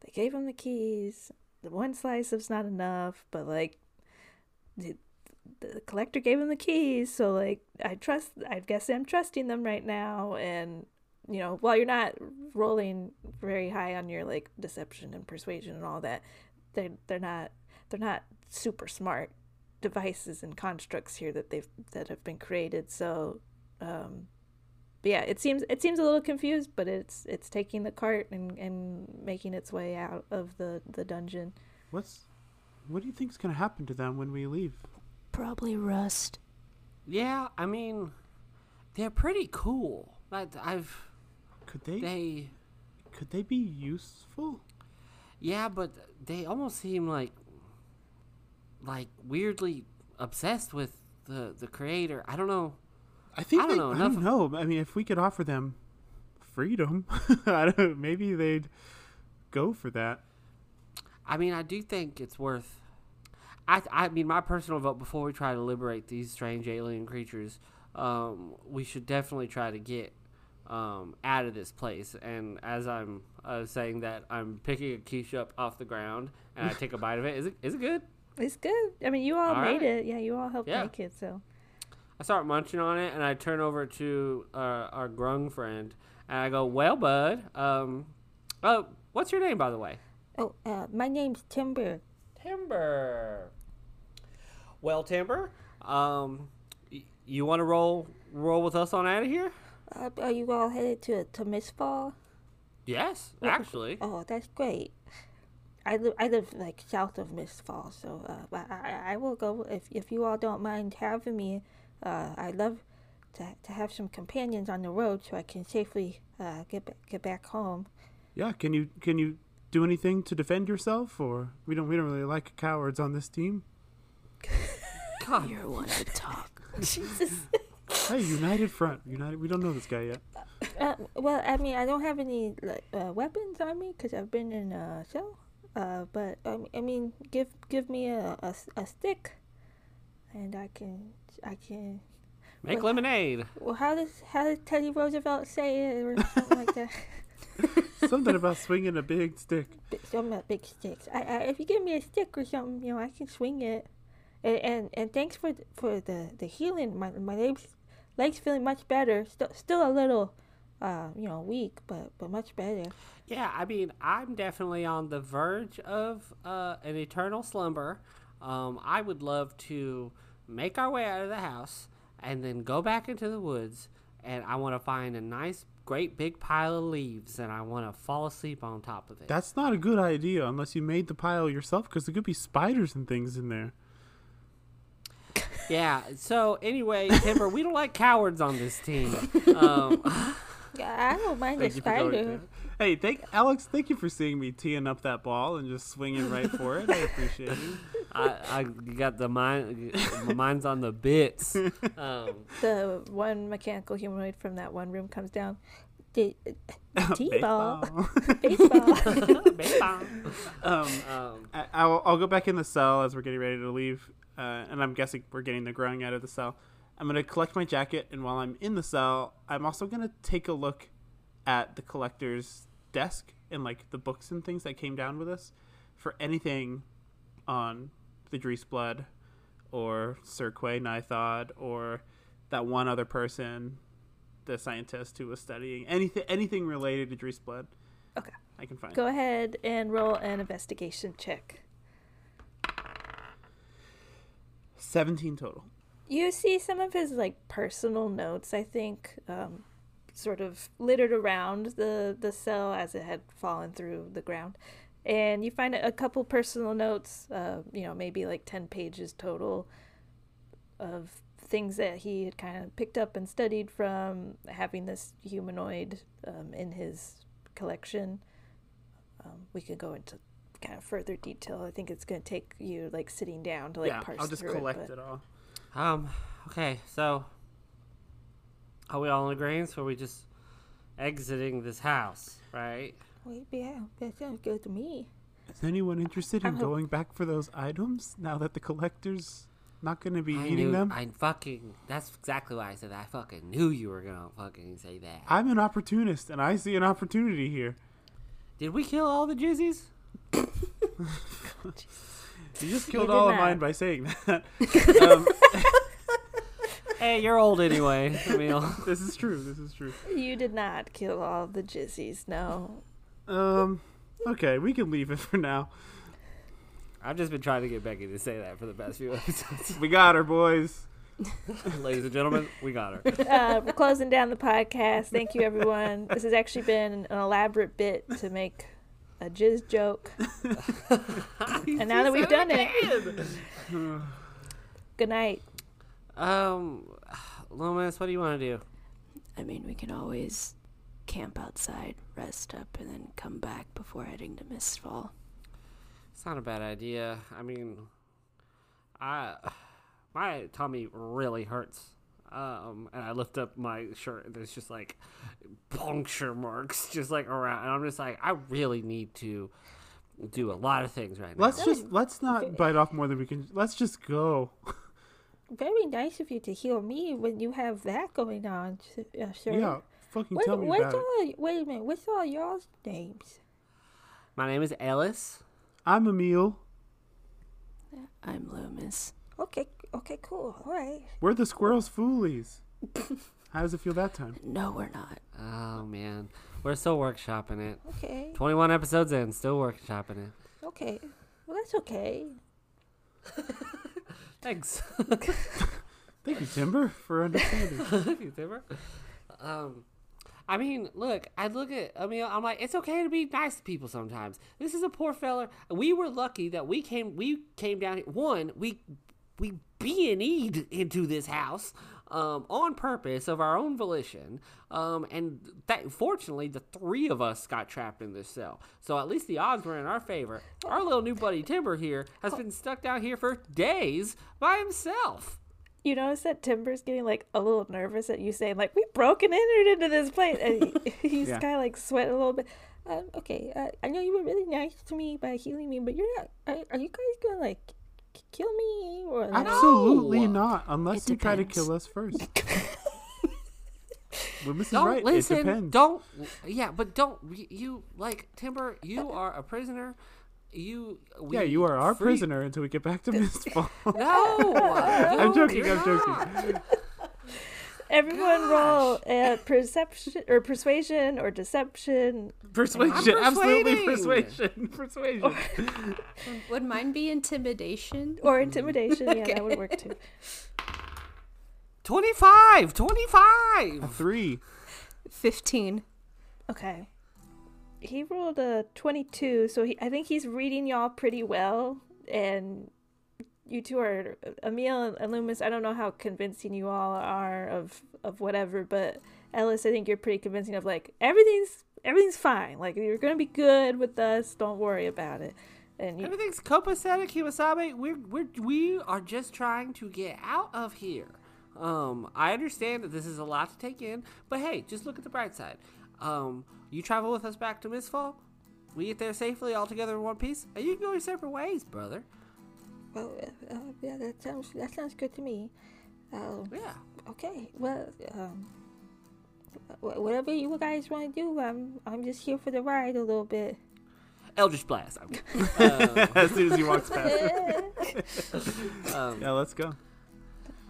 they gave him the keys. The one slice of's not enough, but like the, the collector gave him the keys, so like I trust I guess I'm trusting them right now and you know, while you're not rolling very high on your like deception and persuasion and all that, they they're not they're not super smart devices and constructs here that they've that have been created. So um but yeah, it seems it seems a little confused, but it's it's taking the cart and, and making its way out of the, the dungeon. What's what do you think's gonna happen to them when we leave? Probably rust. Yeah, I mean they're pretty cool. But I've Could they they could they be useful? Yeah, but they almost seem like like weirdly obsessed with the the creator. I don't know. I think I don't they- know, I don't know. I mean, if we could offer them freedom, I don't. Maybe they'd go for that. I mean, I do think it's worth. I I mean, my personal vote before we try to liberate these strange alien creatures, um, we should definitely try to get um, out of this place. And as I'm uh, saying that, I'm picking a quiche up off the ground and I take a bite of it. Is it is it good? It's good. I mean, you all, All made right. it. Yeah, you all helped Yeah. make it. So I start munching on it and I turn over to uh, our grung friend and I go, "Well, bud, um, oh, what's your name, by the way?" Oh, uh, my name's Timber. Timber. Well, Timber, um, y- you want to roll roll with us on out of here? Uh, are you all headed to to Mistfall? Yes, actually. Oh, that's great. I live I live like south of Miss Mistfall, so uh, but I, I I will go if if you all don't mind having me. Uh, I'd love to to have some companions on the road so I can safely uh, get ba- get back home. Yeah. Can you can you do anything to defend yourself, or we don't we don't really like cowards on this team? God, You're one to talk. Jesus. Hey, United Front. United. We don't know this guy yet. Uh, well, I mean, I don't have any like uh, weapons on me because I've been in a cell. Uh, but um, I mean, give give me a a stick, and I can I can. make Well- lemonade. Well, how does how does Teddy Roosevelt say it or something like that? Something about swinging a big stick. Big- Some uh, big sticks. I, I if you give me a stick or something, you know, I can swing it. And and, and thanks for for the, the healing. My my legs legs feeling much better. Still still a little, uh, you know, weak, but but much better. Yeah, I mean, I'm definitely on the verge of uh, an eternal slumber. Um, I would love to make our way out of the house and then go back into the woods. And I want to find a nice, great big pile of leaves, and I want to fall asleep on top of it. That's not a good idea unless you made the pile yourself, because there could be spiders and things in there. Yeah. So anyway, Timber, we don't like cowards on this team. Um, Yeah, I don't mind a Thank you spider. Hey, thank Alex. Thank you for seeing me teeing up that ball and just swinging right for it. I appreciate you. I, I got the mind. My mind's on the bits. Um, The one mechanical humanoid from that one room comes down. The T-ball, Baseball. baseball. baseball. um, Um, I, I'll, I'll go back in the cell as we're getting ready to leave, uh, and I'm guessing we're getting the growing out of the cell. I'm gonna collect my jacket, and while I'm in the cell, I'm also gonna take a look at the collector's desk and like the books and things that came down with us for anything on the Drees blood or Sir Quay Nithod or that one other person, the scientist who was studying anything anything related to Drees blood. Okay. I can find. Go ahead and roll an investigation check. Seventeen total. You see some of his like personal notes, I think, um, sort of littered around the the cell as it had fallen through the ground, and you find a couple personal notes. Uh, you know, maybe like ten pages total of things that he had kind of picked up and studied from having this humanoid um, in his collection. Um, we could go into kind of further detail. I think it's going to take you like sitting down to like yeah, parse I'll just collect it. it, all. Um. Okay. So, are we all in agreement? Or are we just exiting this house? Right. Wait, yeah, that sounds good to me. Is anyone interested in going back for those items now that the collector's not going to be I eating knew. them? I fucking. That's exactly why I said that. I fucking knew you were gonna fucking say that. I'm an opportunist, and I see an opportunity here. Did we kill all the jizzies? You just killed did all of mine by saying that. um, Hey, you're old anyway, Emil. this is true. This is true. You did not kill all the jizzies, no. Um, okay, we can leave it for now. I've just been trying to get Becky to say that for the past few episodes. We got her, boys. Ladies and gentlemen, we got her. Uh, we're closing down the podcast. Thank you, everyone. This has actually been an elaborate bit to make a jizz joke. and now that we've done it, good night. Um, Lü'mis, what do you want to do? I mean, we can always camp outside, rest up, and then come back before heading to Mistfall. It's not a bad idea. I mean, I my tummy really hurts. Um, and I lift up my shirt, and there's just like puncture marks just like around, and I'm just like, I really need to do a lot of things right now. Let's just let's not bite off more than we can. Let's just go. Very nice of you to heal me when you have that going on, s- uh, sir. Yeah, fucking What, tell me what's about it. all, wait a minute, what's all y'all's names? My name is Ellis. I'm Emil. I'm Lü'mis. Okay, okay, cool. All right. We're the squirrels foolies. How does it feel that time? No, we're not. Oh man, we're still workshopping it. Okay, 21 episodes in, still workshopping it. okay. Well, that's okay. Thanks. Thank you, Timber, for understanding. Thank you Timber. Um, I mean, look, I look at, I mean, I'm like, it's okay to be nice to people sometimes. This is a poor fella. We were lucky that we came, we came down here. One, we, we B and E'd into this house, um, on purpose of our own volition. Um, and that, fortunately, the three of us got trapped in this cell. So at least the odds were in our favor. Our little new buddy Timber here has been stuck down here for days by himself. You notice that Timber's getting like a little nervous at you saying like we broke and entered into this place, and he's Yeah. kind of like sweating a little bit. Um, okay, uh, I know you were really nice to me by healing me, but you're not. Are, are you guys gonna like kill me or like? Absolutely No. not, unless It you try to kill us first. Lü'mis is don't right. listen. It depends. Don't. Yeah, but don't you like Timber? You are a prisoner. You. We yeah, you are our free- prisoner until we get back to Mistfall. No, I'm joking. I'm joking. Not. Everyone roll at perception or persuasion or deception. Persuasion, absolutely persuading. persuasion, persuasion. Would mine be intimidation? Or intimidation, yeah, that would work too. 25! 25! Three. 15. Okay. He rolled a 22, so he, I think he's reading y'all pretty well. And you two are, Emil and Lü'mis, I don't know how convincing you all are of, of whatever, but Ellis, I think you're pretty convincing of like, everything's, everything's fine. Like, you're gonna be good with us, don't worry about it. And you, Everything's copacetic, Kiwasabe. We're, we're, we are just trying to get out of here. Um, I understand that this is a lot to take in, but hey, just look at the bright side. Um, you travel with us back to Mistfall. We get there safely all together in one piece, and you can go your separate ways, brother. Well, uh, uh, yeah, that sounds, that sounds good to me. Um, Yeah. Okay, well, um, whatever you guys want to do, I'm I'm just here for the ride a little bit. Eldritch Blast. I'm kidding. um, as soon as he walks past. um, Yeah, let's go.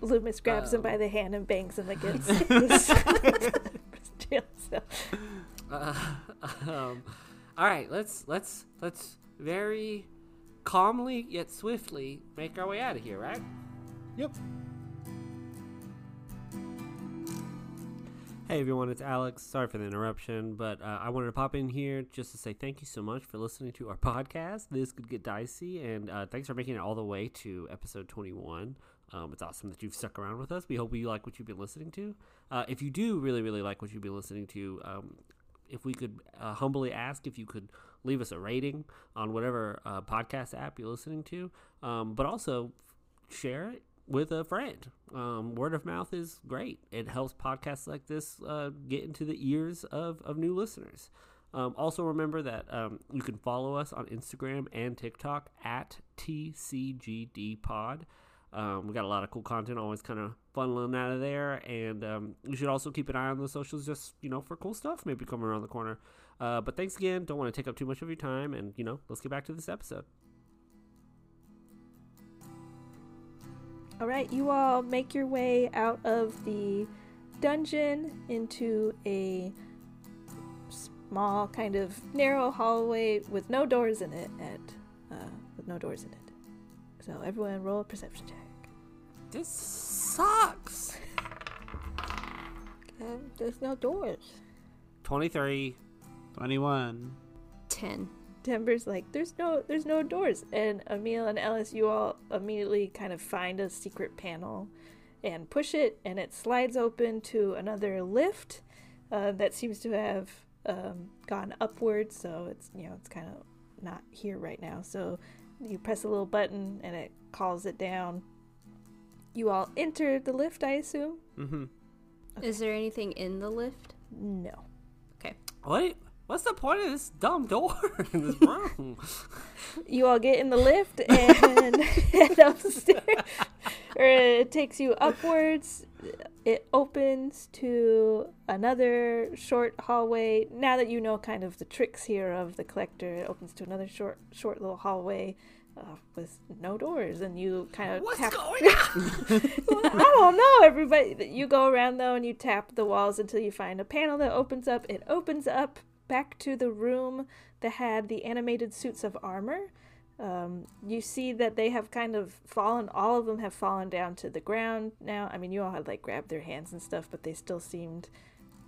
Lü'mis grabs him Um. by the hand and bangs him against the jail cell. Uh, um, all right, let's let's let's very calmly yet swiftly make our way out of here, right? Yep. Hey everyone, it's Alex. Sorry for the interruption, but uh, I wanted to pop in here just to say thank you so much for listening to our podcast. This could get dicey, and uh, thanks for making it all the way to episode 21. Um, it's awesome that you've stuck around with us. We hope you like what you've been listening to. Uh, if you do really, really like what you've been listening to, um, if we could uh, humbly ask if you could leave us a rating on whatever uh, podcast app you're listening to, um, but also share it with a friend. Um, word of mouth is great. It helps podcasts like this uh, get into the ears of, of new listeners. Um, also, remember that um, you can follow us on Instagram and TikTok at TCGDPod. Um, we got a lot of cool content, always kind of funneling out of there, and um, you should also keep an eye on the socials, just you know, for cool stuff maybe coming around the corner. Uh, but thanks again. Don't want to take up too much of your time, and you know, let's get back to this episode. All right, you all make your way out of the dungeon into a small, kind of narrow hallway with no doors in it. At uh, with no doors in it. So everyone, roll a perception check. This sucks. Um, there's no doors. Twenty-three. 21. 10. Timber's like, there's no, there's no doors, and Emil and Ellis, you all immediately kind of find a secret panel, and push it, and it slides open to another lift, uh, that seems to have um, gone upwards. So it's you know it's kind of not here right now. So you press a little button and it calls it down. You all enter the lift, I assume? Mm-hmm. Is there anything in the lift? No. Okay. What? What's the point of this dumb door in this room? You all get in the lift and head upstairs. or it takes you upwards. It opens to another short hallway. Now that you know kind of the tricks here of the collector, it opens to another short, short little hallway uh, with no doors, and you kind of What's tap. going on? I don't know, everybody. You go around though, and you tap the walls until you find a panel that opens up. It opens up back to the room that had the animated suits of armor. Um, you see that they have kind of fallen. All of them have fallen down to the ground now. I mean, you all had like grabbed their hands and stuff, but they still seemed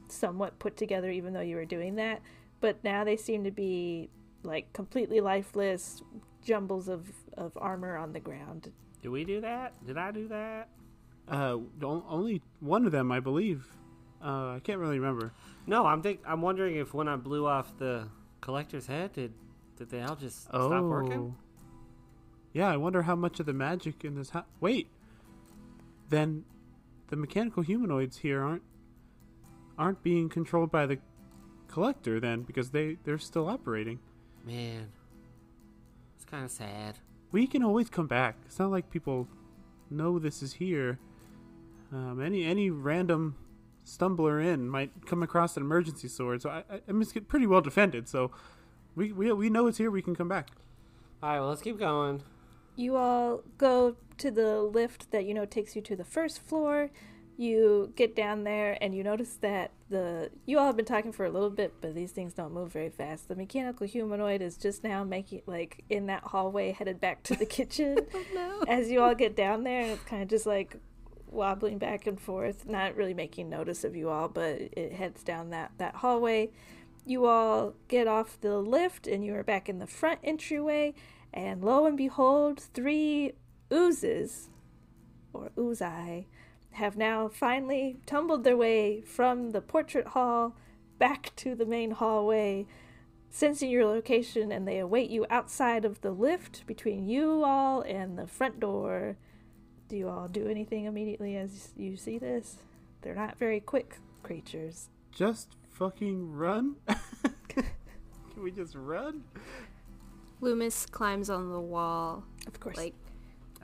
somewhat put together, even though you were doing that. But now they seem to be like completely lifeless jumbles of of armor on the ground. Did we do that? Did I do that? Uh, only one of them, I believe. Uh, I can't really remember. No, I'm think I'm wondering if when I blew off the collector's head, did did they all just Oh. stop working? Yeah, I wonder how much of the magic in this house. Wait, then the mechanical humanoids here aren't aren't being controlled by the collector then because they they're still operating. Man, it's kind of sad. We can always come back. It's not like people know this is here. Um, any any random stumbler in might come across an emergency sword. So I, I, I mean, it's pretty well defended. So we, we we know it's here. We can come back. All right, well let's keep going. You all go to the lift that you know takes you to the first floor. You get down there and you notice that the you all have been talking for a little bit, but these things don't move very fast. The mechanical humanoid is just now making like in that hallway headed back to the kitchen. Oh, no. As you all get down there, it's kind of just like wobbling back and forth, not really making notice of you all, but it heads down that that hallway. You all get off the lift and you are back in the front entryway, and lo and behold, three oozes, or oozai, have now finally tumbled their way from the portrait hall back to the main hallway, sensing your location, and they await you outside of the lift between you all and the front door. Do you all do anything immediately as you see this? They're not very quick creatures. Just fucking run. can we just run? Lü'mis climbs on the wall. Of course, Like,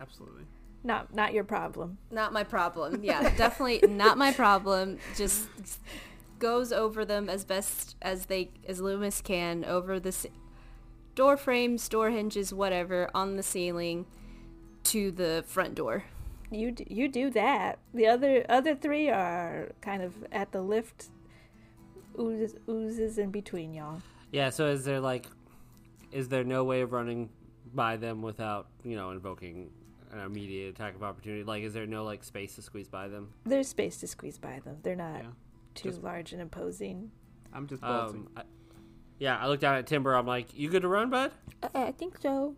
Absolutely. not not your problem. not my problem. Yeah, definitely not my problem. Just goes over them as best as they as Lü'mis can over the s- door frames, door hinges, whatever on the ceiling to the front door. You do, you do that. The other other three are kind of at the lift. Oozes, oozes in between y'all. Yeah, so is there like, is there no way of running by them without you know invoking an immediate attack of opportunity? Like, is there no like space to squeeze by them? There's space to squeeze by them. They're not Yeah. too Just- large and imposing. I'm just bolting. Um, I, yeah, I look down at Timber. I'm like, you good to run, bud? Uh, I think so. All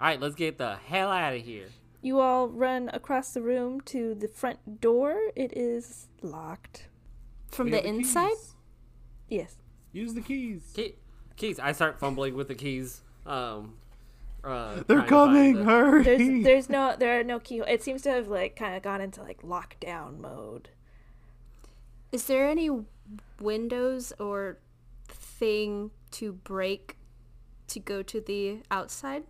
right, let's get the hell out of here. You all run across the room to the front door. It is locked. From We the inside? keys. Yes. Use the keys. Key, keys. I start fumbling with the keys. Um, uh, They're trying to find coming. the- Hurry. There's there's no there are no keyhole. It seems to have like kind of gone into like lockdown mode. Is there any windows or thing to break to go to the outside?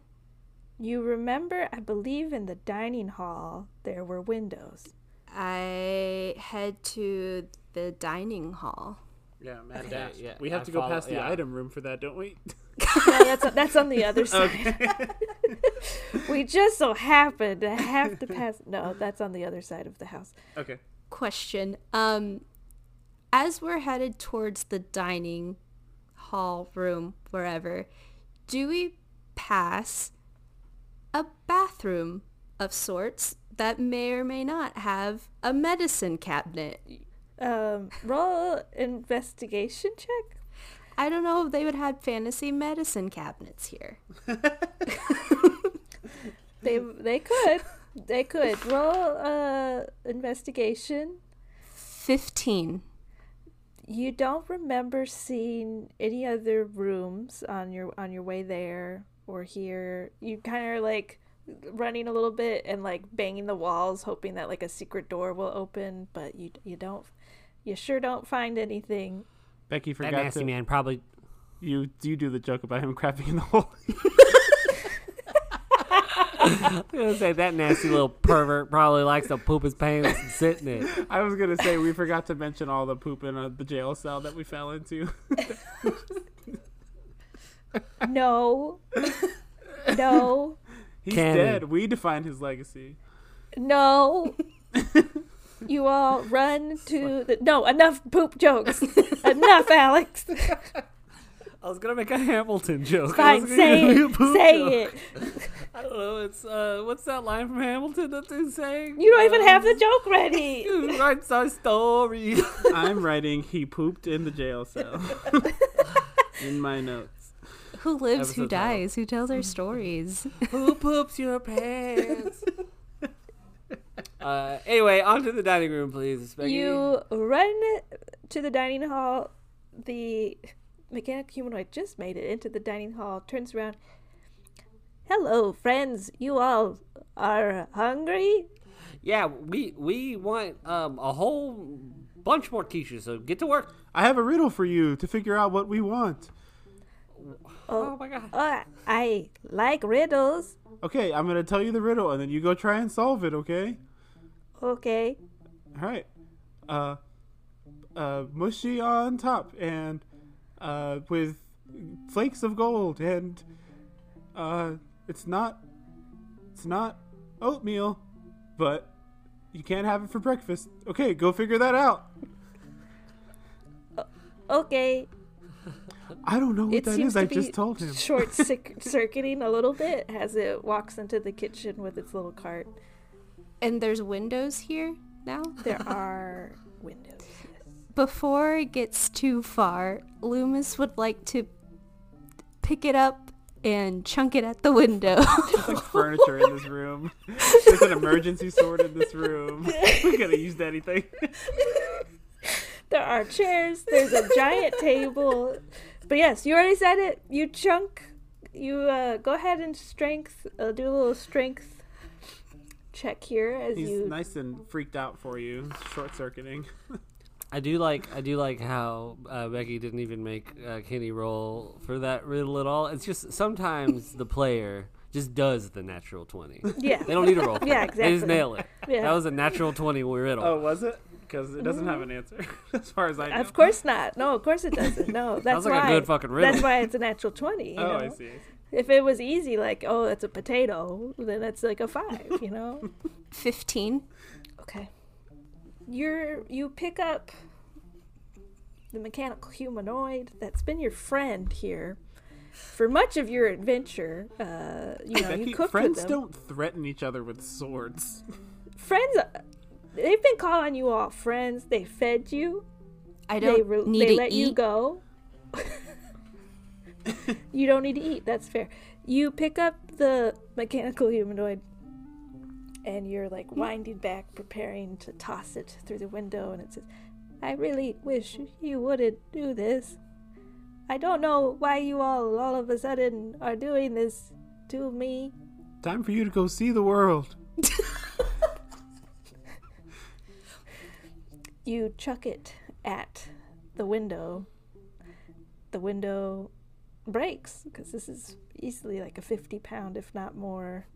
You remember, I believe, in the dining hall there were windows. I head to the dining hall. Yeah, mad Okay, dash. yeah, we have I to go follow- past the yeah. item room for that, don't we? No, that's that's on the other side. we just so happen to have to pass. No, that's on the other side of the house. okay. Question. Um as we're headed towards the dining hall room wherever, do we pass a bathroom of sorts that may or may not have a medicine cabinet? Um, roll investigation check. I don't know if they would have fantasy medicine cabinets here. They they could they could roll uh investigation. 15. you don't remember seeing any other rooms on your on your way there or here. You kind of like running a little bit and like banging the walls, hoping that like a secret door will open, but you you don't. You sure don't find anything. Becky forgot That nasty to. man probably. You you do the joke about him crapping in the hole. I was gonna say that nasty little pervert probably likes to poop his pants and sit in it. I was gonna say we forgot to mention all the poop in uh, the jail cell that we fell into. No. no. He's Canon. dead. We defined his legacy. No. You all run to the no enough poop jokes. enough, Alex. I was gonna make a Hamilton joke. Fine, say it. Say joke. it. I don't know. It's uh, what's that line from Hamilton that they're saying? You don't even Um, have the joke ready. Who writes our story? I'm writing. He pooped in the jail cell. in my notes. Who lives? Who Episode title. dies? Who tells our stories? Who poops your pants? uh, anyway, on to the dining room, please. Becky. You run to the dining hall. The mechanic humanoid just made it into the dining hall, turns around. Hello, friends. You all are hungry? Yeah, we we want um a whole bunch more quiches. So get to work. I have a riddle for you to figure out what we want. Oh, my god. Uh, I like riddles. Okay, I'm gonna tell you the riddle, and then you go try and solve it. Okay? Okay. All right. Uh, uh, mushy on top, and uh, with flakes of gold, and uh, it's not, it's not oatmeal, but you can't have it for breakfast. Okay, go figure that out. Okay. I don't know what It that seems is. to I be just told him. short cir- circuiting a little bit as it walks into the kitchen with its little cart. and there's windows here now. There are windows. Yes. Before it gets too far, Lü'mis would like to pick it up and chunk it at the window. There's like furniture in this room. There's an emergency sword in this room. We could have used anything. There are chairs. There's a giant table. But yes, you already said it. You chunk. You uh, go ahead and strength. Uh, do a little strength check here as He's you. nice and freaked out for you, short circuiting. I do like I do like how uh, Becky didn't even make uh, Kenny roll for that riddle at all. It's just sometimes the player just does the natural twenty. Yeah. They don't need to roll. For Yeah, it. They just nail it. Yeah. That was a natural twenty riddle. Oh, was it? Because it doesn't have an answer, as far as I know. Of course not. No, of course it doesn't. No, that's Sounds like why. a good fucking riddle. That's why it's a natural twenty. You Oh, know? I see. I see. If it was easy, like oh, it's a potato, then it's like a five. You know. 15. Okay. You're you pick up the mechanical humanoid that's been your friend here for much of your adventure. Uh, you know, Becky, you cooked friends with them. don't threaten each other with swords. Friends, they've been calling you all friends. They fed you. I They don't re- need they to let you go. you don't need to eat. That's fair. You pick up the mechanical humanoid, and you're like hmm? winding back, preparing to toss it through the window, and it says, "I really wish you wouldn't do this. I don't know why you all all of a sudden are doing this to me." Time for you to go see the world. you chuck it at the window. The window breaks because this is easily like a 50 pound, if not more.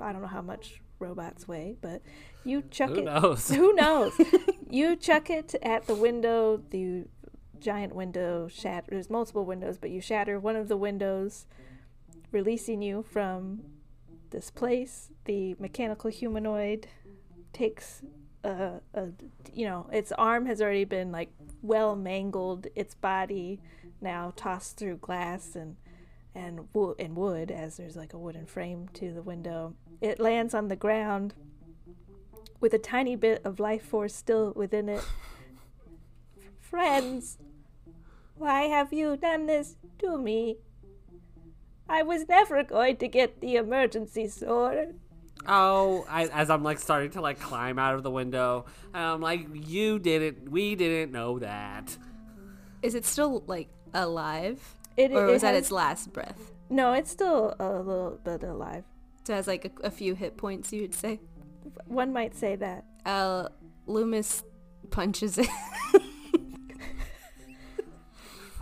I don't know how much robots weigh, but you chuck Who it. knows? Who knows? you chuck it at the window. The giant window shatter. There's multiple windows, but you shatter one of the windows, releasing you from this place. The mechanical humanoid takes a, a you know its arm has already been like well mangled. Its body now tossed through glass and and wood and wood as there's like a wooden frame to the window. It lands on the ground with a tiny bit of life force still within it. Friends, why have you done this to me? I was never going to get the emergency sword. Oh, I, as I'm like starting to like climb out of the window, and I'm like, you didn't, we didn't know that. Is it still like alive, It, or it was that has- its last breath? No, it's still a little bit alive. So it has like a, a few hit points. You would say. One might say that. Uh, Lü'mis punches it.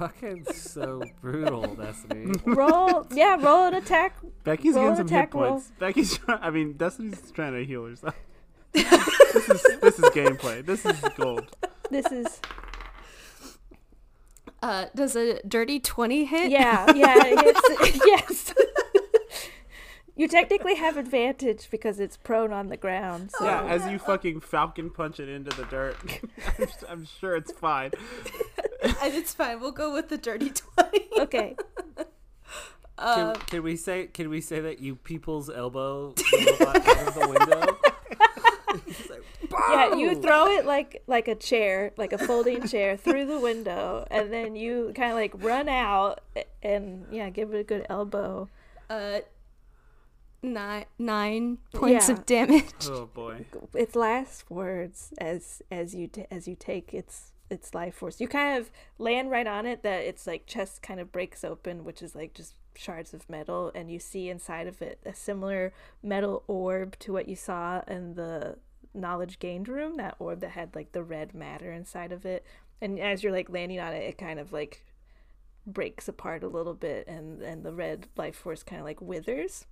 Fucking so brutal, Destiny. Roll, yeah, roll an attack. Becky's Roll getting an some hit attack roll. points. Becky's trying. I mean, Destiny's trying to heal herself. this is this is gameplay. This is gold. This is Uh, does a dirty twenty hit? yeah, yeah, it's yes. You technically have advantage because it's prone on the ground. So Yeah, as you fucking falcon punch it into the dirt. I'm, I'm sure it's fine. and it's fine. We'll go with the dirty twenty. okay. Uh, can, can we say can we say that you people's elbow robot out of the window? Like, Yeah, you throw it like like a chair, like a folding chair through the window, and then you kind of like run out and yeah, give it a good elbow. uh, nine nine points Yeah. of damage. Oh boy. its last words as as you t- as you take its its life force. You kind of land right on it that its like chest kind of breaks open, which is like just shards of metal, and you see inside of it a similar metal orb to what you saw in the knowledge gained room. That orb that had like the red matter inside of it, and as you're like landing on it, it kind of like breaks apart a little bit, and and the red life force kind of like withers,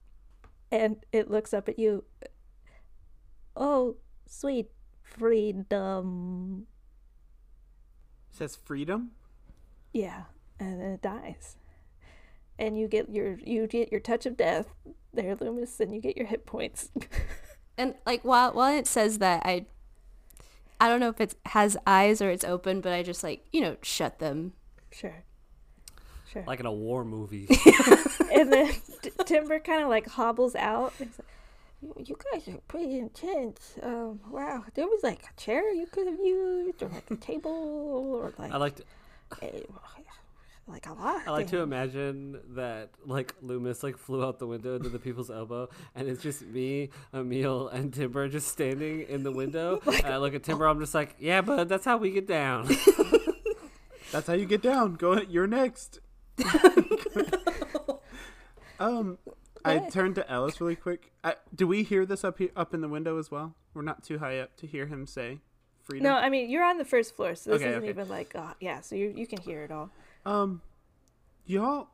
and it looks up at you. Oh, sweet freedom. says freedom. Yeah, and then it dies. And you get your you get your touch of death there, Lü'mis, and you get your hit points. And like while while it says that, I I don't know if it has eyes or it's open, but I just like you know shut them. sure. Sure. like in a war movie. and then T- Timber kind of like hobbles out. He's like, "You- you guys are pretty intense. Um, wow, there was like a chair you could have used, or like a table, or like I like to, a, like a lot. I like to imagine that like Lü'mis like flew out the window into the people's elbow, and it's just me, Emil, and Timber just standing in the window. and I look at Timber, I'm just like, yeah, but that's how we get down. That's how you get down. Go. You're next. um, I turned to Ellis really quick. I, do we hear this up here, up in the window as well? We're not too high up to hear him say freedom. No, I mean you're on the first floor, so this Okay, isn't okay. even like uh, yeah. So you you can hear it all. Um, y'all,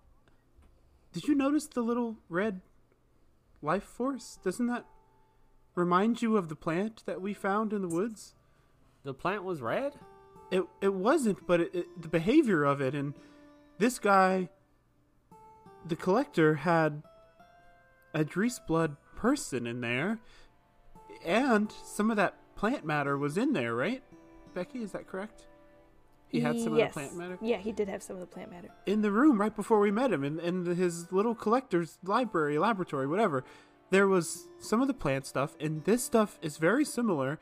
did you notice the little red life force? Doesn't that remind you of the plant that we found in the woods? the plant was red. It it wasn't, but it, it, the behavior of it and this guy, the collector, had a Drees blood person in there, and some of that plant matter was in there, right? Becky, is that correct? He had some yes. of the plant matter Yeah, he did have some of the plant matter. in the room right before we met him in, in his little collector's library, laboratory, whatever. There was some of the plant stuff, and this stuff is very similar.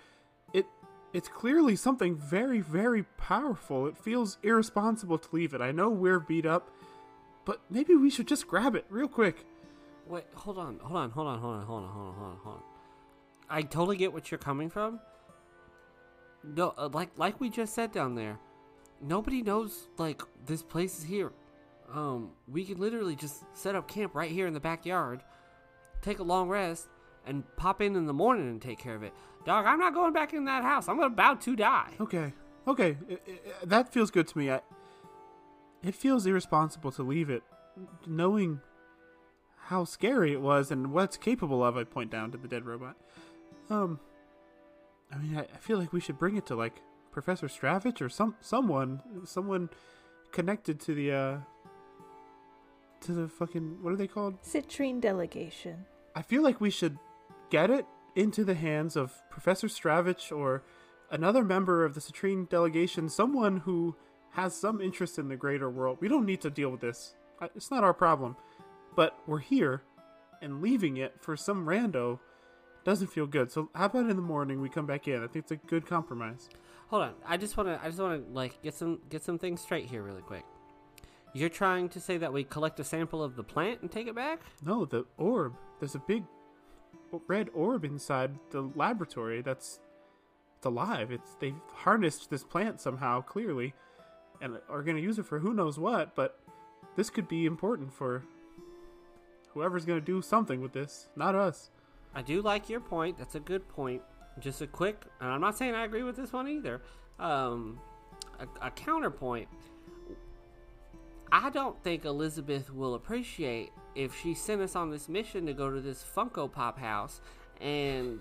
It it's clearly something very, very powerful. It feels irresponsible to leave it. I know we're beat up, but maybe we should just grab it real quick. Wait, hold on, hold on, hold on, hold on, hold on, hold on, hold on, hold on. I totally get what you're coming from. No, uh, like like we just said down there, nobody knows like this place is here. Um, we can literally just set up camp right here in the backyard, take a long rest, and pop in in the morning and take care of it. Dog, I'm not going back in that house. I'm about to die. Okay, okay, I- I- that feels good to me. I, it feels irresponsible to leave it, knowing how scary it was and what it's capable of. I point down to the dead robot. Um, I mean, I, I feel like we should bring it to like Professor Stravich or some someone, someone connected to the uh to the fucking what are they called? Citrine delegation. I feel like we should get it into the hands of Professor Stravich or another member of the Citrine delegation, someone who has some interest in the greater world. We don't need to deal with this. It's not our problem. But we're here, and leaving it for some rando doesn't feel good. So how about in the morning we come back in? I think it's a good compromise. Hold on. I just want to. I just want to like get some get some things straight here really quick. You're trying to say that we collect a sample of the plant and take it back? No, the orb. There's a big red orb inside the laboratory. That's it's alive. It's they've harnessed this plant somehow, clearly, and are going to use it for who knows what. But this could be important for whoever's going to do something with this, not us. I do like your point. That's a good point. Just a quick, and I'm not saying I agree with this one either. Um, a, a counterpoint. I don't think Elizabeth will appreciate if she sent us on this mission to go to this Funko Pop house, and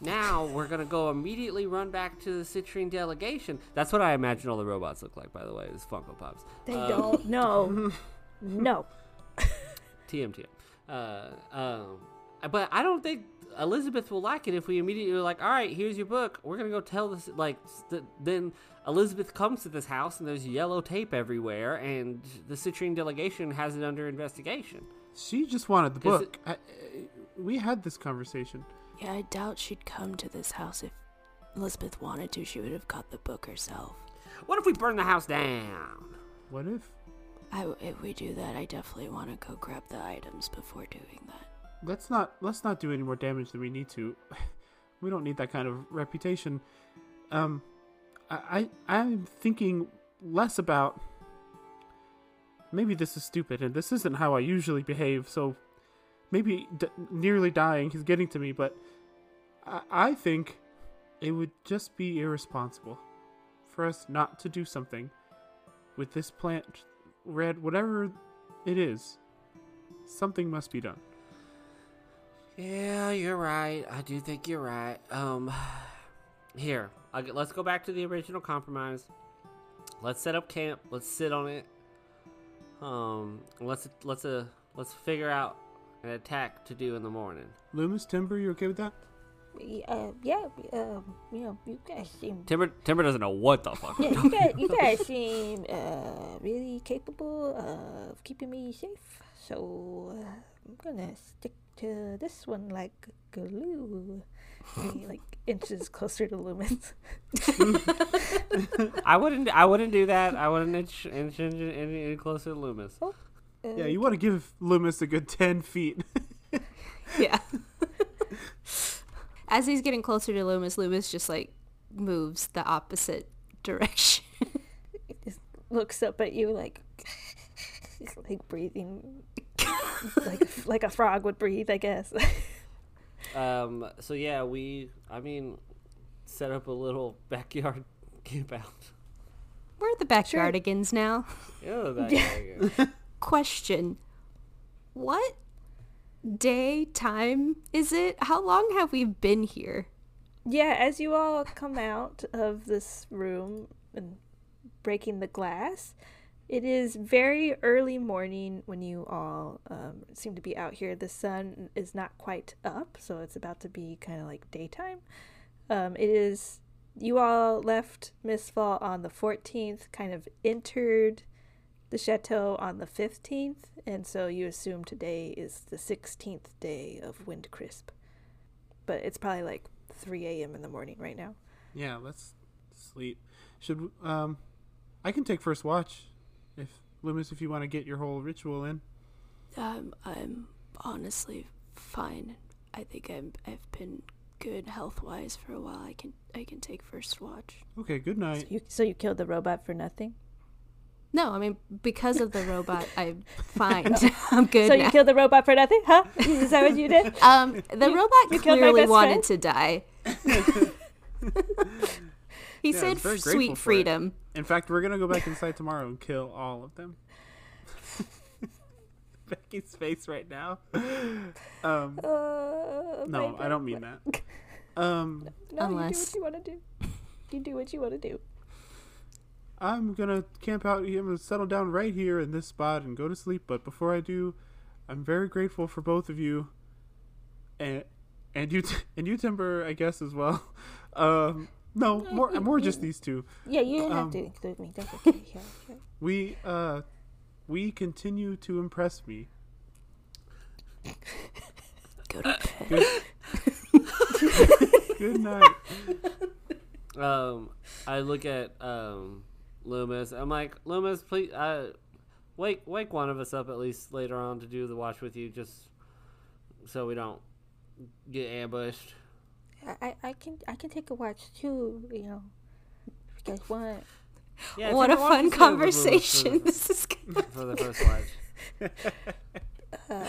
now we're gonna go immediately run back to the Citrine delegation. That's what I imagine all the robots look like, by the way, is Funko Pops. They Um, don't. No. no. TM Uh, um, but I don't think Elizabeth will like it if we immediately are like, all right, here's your book. We're gonna go tell this. Like, st- then Elizabeth comes to this house and there's yellow tape everywhere, and the Citrine delegation has it under investigation. She just wanted the book. I, I, we had this conversation. Yeah, I doubt she'd come to this house if Elizabeth wanted to. She would have got the book herself. What if we burn the house down? What if? I, if we do that, I definitely want to go grab the items before doing that. Let's not let's not do any more damage than we need to. We don't need that kind of reputation. Um, I, I I'm thinking less about. Maybe this is stupid, and this isn't how I usually behave. So, maybe nearly dying is getting to me, but I, I think it would just be irresponsible for us not to do something with this plant, red, whatever it is. Something must be done. Yeah, you're right. I do think you're right. Um, here, I'll get, let's go back to the original compromise. Let's set up camp. Let's sit on it. Um, let's let's uh let's figure out an attack to do in the morning. Lü'mis, Timber, you okay with that? Uh, yeah. Um, you know, you guys seem. Timber Timber doesn't know what the fuck. Yeah, you guys, you guys seem uh, really capable of keeping me safe. So uh, I'm gonna stick to this one like glue. he like inches closer to Lü'mis. I wouldn't I wouldn't do that. I wouldn't inch, inch, inch, any, any closer to Lü'mis. Uh, Yeah, you want to give Lü'mis a good 10 feet. Yeah. As he's getting closer to Lü'mis, Lü'mis just like moves the opposite direction. just looks up at you like he's like breathing like like a frog would breathe, I guess. Um. So yeah, we. I mean, set up a little backyard camp out. We're the backyardigans now. Yeah, the backyard. Question. What day time is it? How long have we been here? yeah, as you all come out of this room and breaking the glass, it is very early morning when you all um, seem to be out here. The sun is not quite up, so it's about to be kind of like daytime. Um, it is you all left Mistfall on the 14th, kind of entered the chateau on the 15th, and so you assume today is the 16th day of Wind Crisp. But it's probably like 3 a.m. in the morning right now. yeah, let's sleep. Should, um, I can take first watch. If, Lü'mis, if you want to get your whole ritual in. Um, I'm honestly fine. I think I'm I've been good health wise for a while. I can I can take first watch. Okay, good So night. you, so you killed the robot for nothing? No, I mean because of the robot, I'm fine. I'm good. so now. you killed the robot for nothing? Huh? Is that what you did? um, the You- robot you clearly wanted friend? to die. He Yeah, said was very grateful sweet for it. freedom. In fact, we're going to go back inside tomorrow and kill all of them. Becky's face right now. Um, Uh, no, my I don't mean that. Um, No, Unless- you do what you want to do. You do what you want to do. I'm gonna camp out here. I'm gonna settle down right here in this spot and go to sleep. But before I do, I'm very grateful for both of you, and and you and you Timber, I guess as well. Um, no, more more just these two. Yeah, you didn't Um, have to include me. That's okay. Yeah, yeah. We uh, we continue to impress me. Go to bed. Good, good night. um, I look at um Lü'mis. I'm like, Lü'mis, please, uh, wake wake one of us up at least later on to do the watch with you, just so we don't get ambushed. I, I, can I can take a watch too. You know, if you guys want. Yeah, what a fun see the conversation this is gonna for the first watch.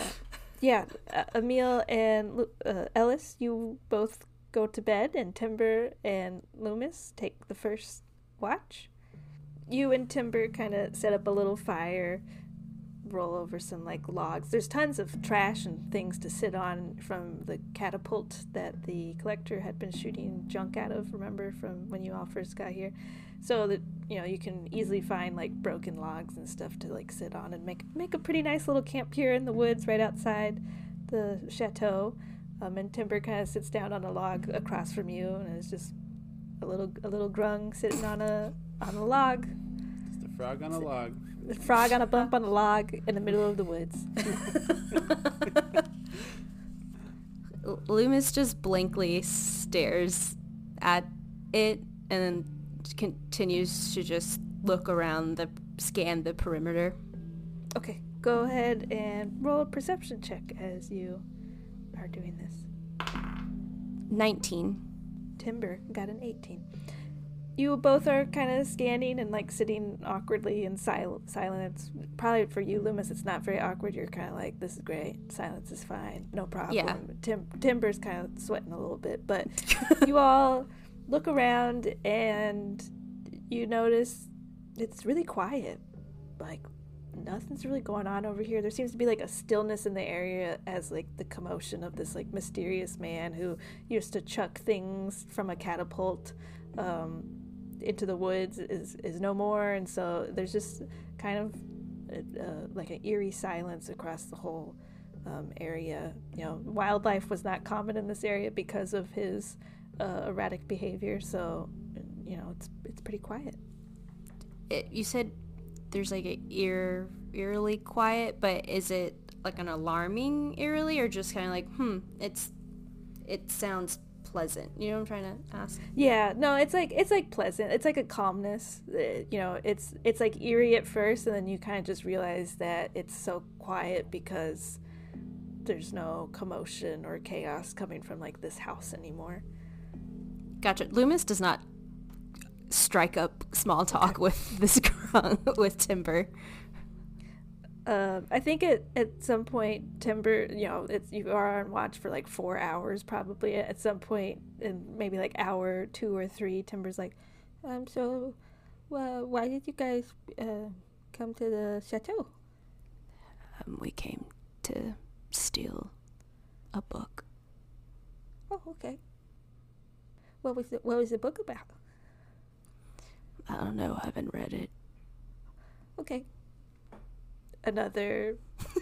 Yeah, uh, Emil and uh, Ellis, you both go to bed, and Timber and Lü'mis take the first watch. You and Timber kind of set up a little fire, roll over some like logs. There's tons of trash and things to sit on from the catapult that the collector had been shooting junk out of. Remember from when you all first got here, so that you know you can easily find like broken logs and stuff to like sit on and make make a pretty nice little camp here in the woods right outside the chateau. Um, and Timber kind of sits down on a log across from you, and it's just a little a little grung sitting on a on a log, Just a frog on a log. Frog on a bump on a log in the middle of the woods. Lü'mis just blankly stares at it and then continues to just look around the scan the perimeter. Okay, go ahead and roll a perception check as you are doing this. 19. Timber got an 18. You both are kind of scanning and like sitting awkwardly in sil- silence. Probably for you, Lü'mis, it's not very awkward. You're kind of like, this is great. Silence is fine. No problem. Yeah. Tim- Timber's kind of sweating a little bit. But you all look around and you notice it's really quiet. Like, nothing's really going on over here. There seems to be like a stillness in the area as like the commotion of this like mysterious man who used to chuck things from a catapult um, into the woods is is no more, and so there's just kind of uh, like an eerie silence across the whole um, area. You know, wildlife was not common in this area because of his uh, erratic behavior, so you know it's it's pretty quiet. It, you said there's like a ear eerily quiet, but is it like an alarming eerily or just kind of like, hmm, it's it sounds pleasant. You know what I'm trying to ask? Yeah, no, it's like it's like pleasant. It's like a calmness. Uh, You know, it's it's like eerie at first, and then you kind of just realize that it's so quiet because there's no commotion or chaos coming from like this house anymore. Gotcha. Lü'mis does not strike up small talk with this with Timber. Um, I think at at some point, Timber, you know, it's you are on watch for like four hours probably. At some point, in maybe like hour two or three, Timber's like, um, so, well, why did you guys uh, come to the chateau? Um, we came to steal a book. Oh, okay. What was it? What was the book about? I don't know. I haven't read it. Okay. Another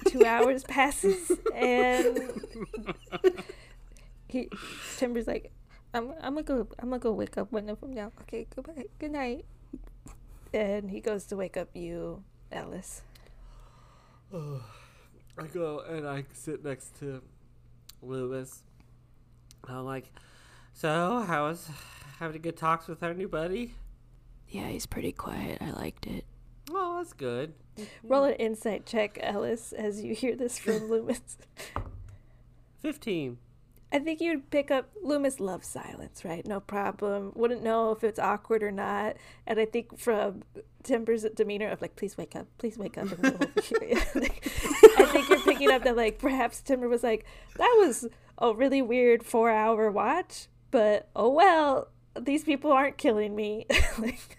two hours passes, and he Timber's like, "I'm I'm gonna go. I'm gonna go wake up one of them now. Okay, goodbye. Good night." And he goes to wake up you, Ellis. I go and I sit next to Lewis. I'm like, so how was having good talks with our new buddy? Yeah, he's pretty quiet. I liked it. Oh, that's good. Roll an insight check, Ellis, as you hear this from Lü'mis. Fifteen. I think you'd pick up Lü'mis loves silence, right? No problem. Wouldn't know if it's awkward or not. And I think from Timber's demeanor of like, please wake up, please wake up. And over here. Like, I think you're picking up that like perhaps Timber was like, that was a really weird four hour watch, but oh well, these people aren't killing me. like,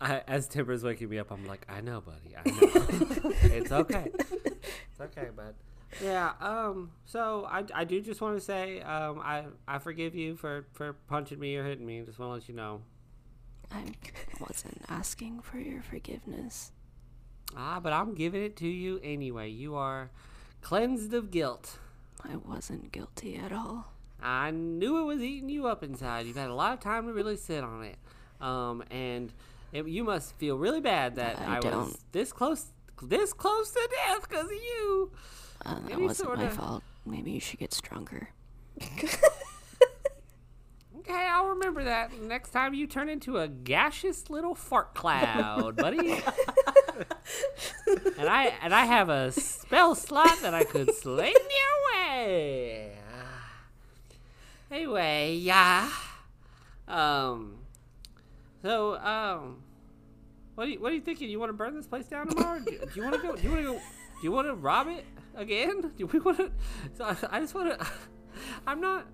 I, as Timber's waking me up, I'm like, I know, buddy. I know. it's okay. It's okay, bud. Yeah. Um. So I, I do just want to say um I I forgive you for for punching me or hitting me. Just want to let you know. I wasn't asking for your forgiveness. Ah, but I'm giving it to you anyway. You are cleansed of guilt. I wasn't guilty at all. I knew it was eating you up inside. You've had a lot of time to really sit on it. Um, and it, you must feel really bad that I I, was this close, this close to death because of you. Uh, that wasn't my sorta. fault. Maybe you should get stronger. Okay, I'll remember that next time you turn into a gaseous little fart cloud, buddy. and I and I have a spell slot that I could sling your way. Anyway, yeah. Um. So, um, what do you what are you thinking? You want to burn this place down tomorrow? do, do you want to go? Do you want to go? Do you want to rob it again? Do we want to? So I, I just want to. I'm not.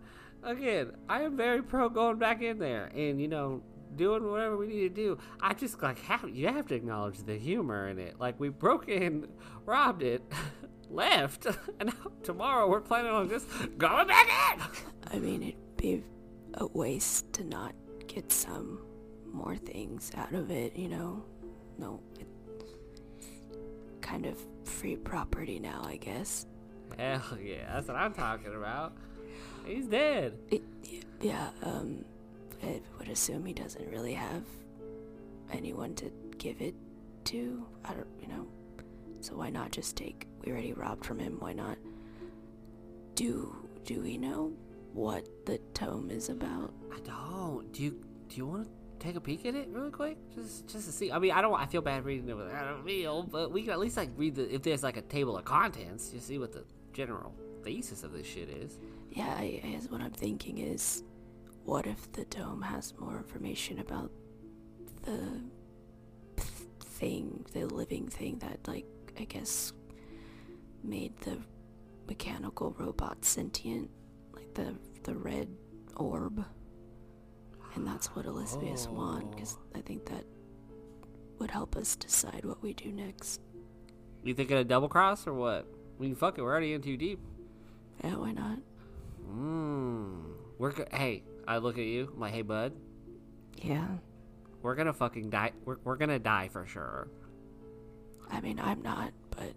Again, I am very pro going back in there and you know doing whatever we need to do. I just like have you have to acknowledge the humor in it. Like we broke in, robbed it, left, and now tomorrow we're planning on just going back in. I mean, it'd be a waste to not get some more things out of it, you know? No, it's kind of free property now, I guess. Hell yeah, that's what I'm talking about. He's dead. It, yeah, um, I would assume he doesn't really have anyone to give it to. I don't, you know. So why not just take? We already robbed from him. Why not? Do do we know what the tome is about? I don't. Do you do you want to take a peek at it really quick, just just to see? I mean, I don't. I feel bad reading it with I don't feel, but we can at least like read the if there's like a table of contents, you see what the general thesis of this shit is. Yeah, I, I guess what I'm thinking is, what if the dome has more information about the thing, the living thing that, like, I guess, made the mechanical robot sentient, like the the red orb, and that's what Elizabeth want, because I think that would help us decide what we do next. You thinking a double cross or what? I mean, fuck it, we're already in too deep. Yeah, why not? Mmm. We're go- hey, I look at you, I'm like, hey, bud, Yeah. we're gonna fucking die. We're we're gonna die for sure. I mean, I'm not, but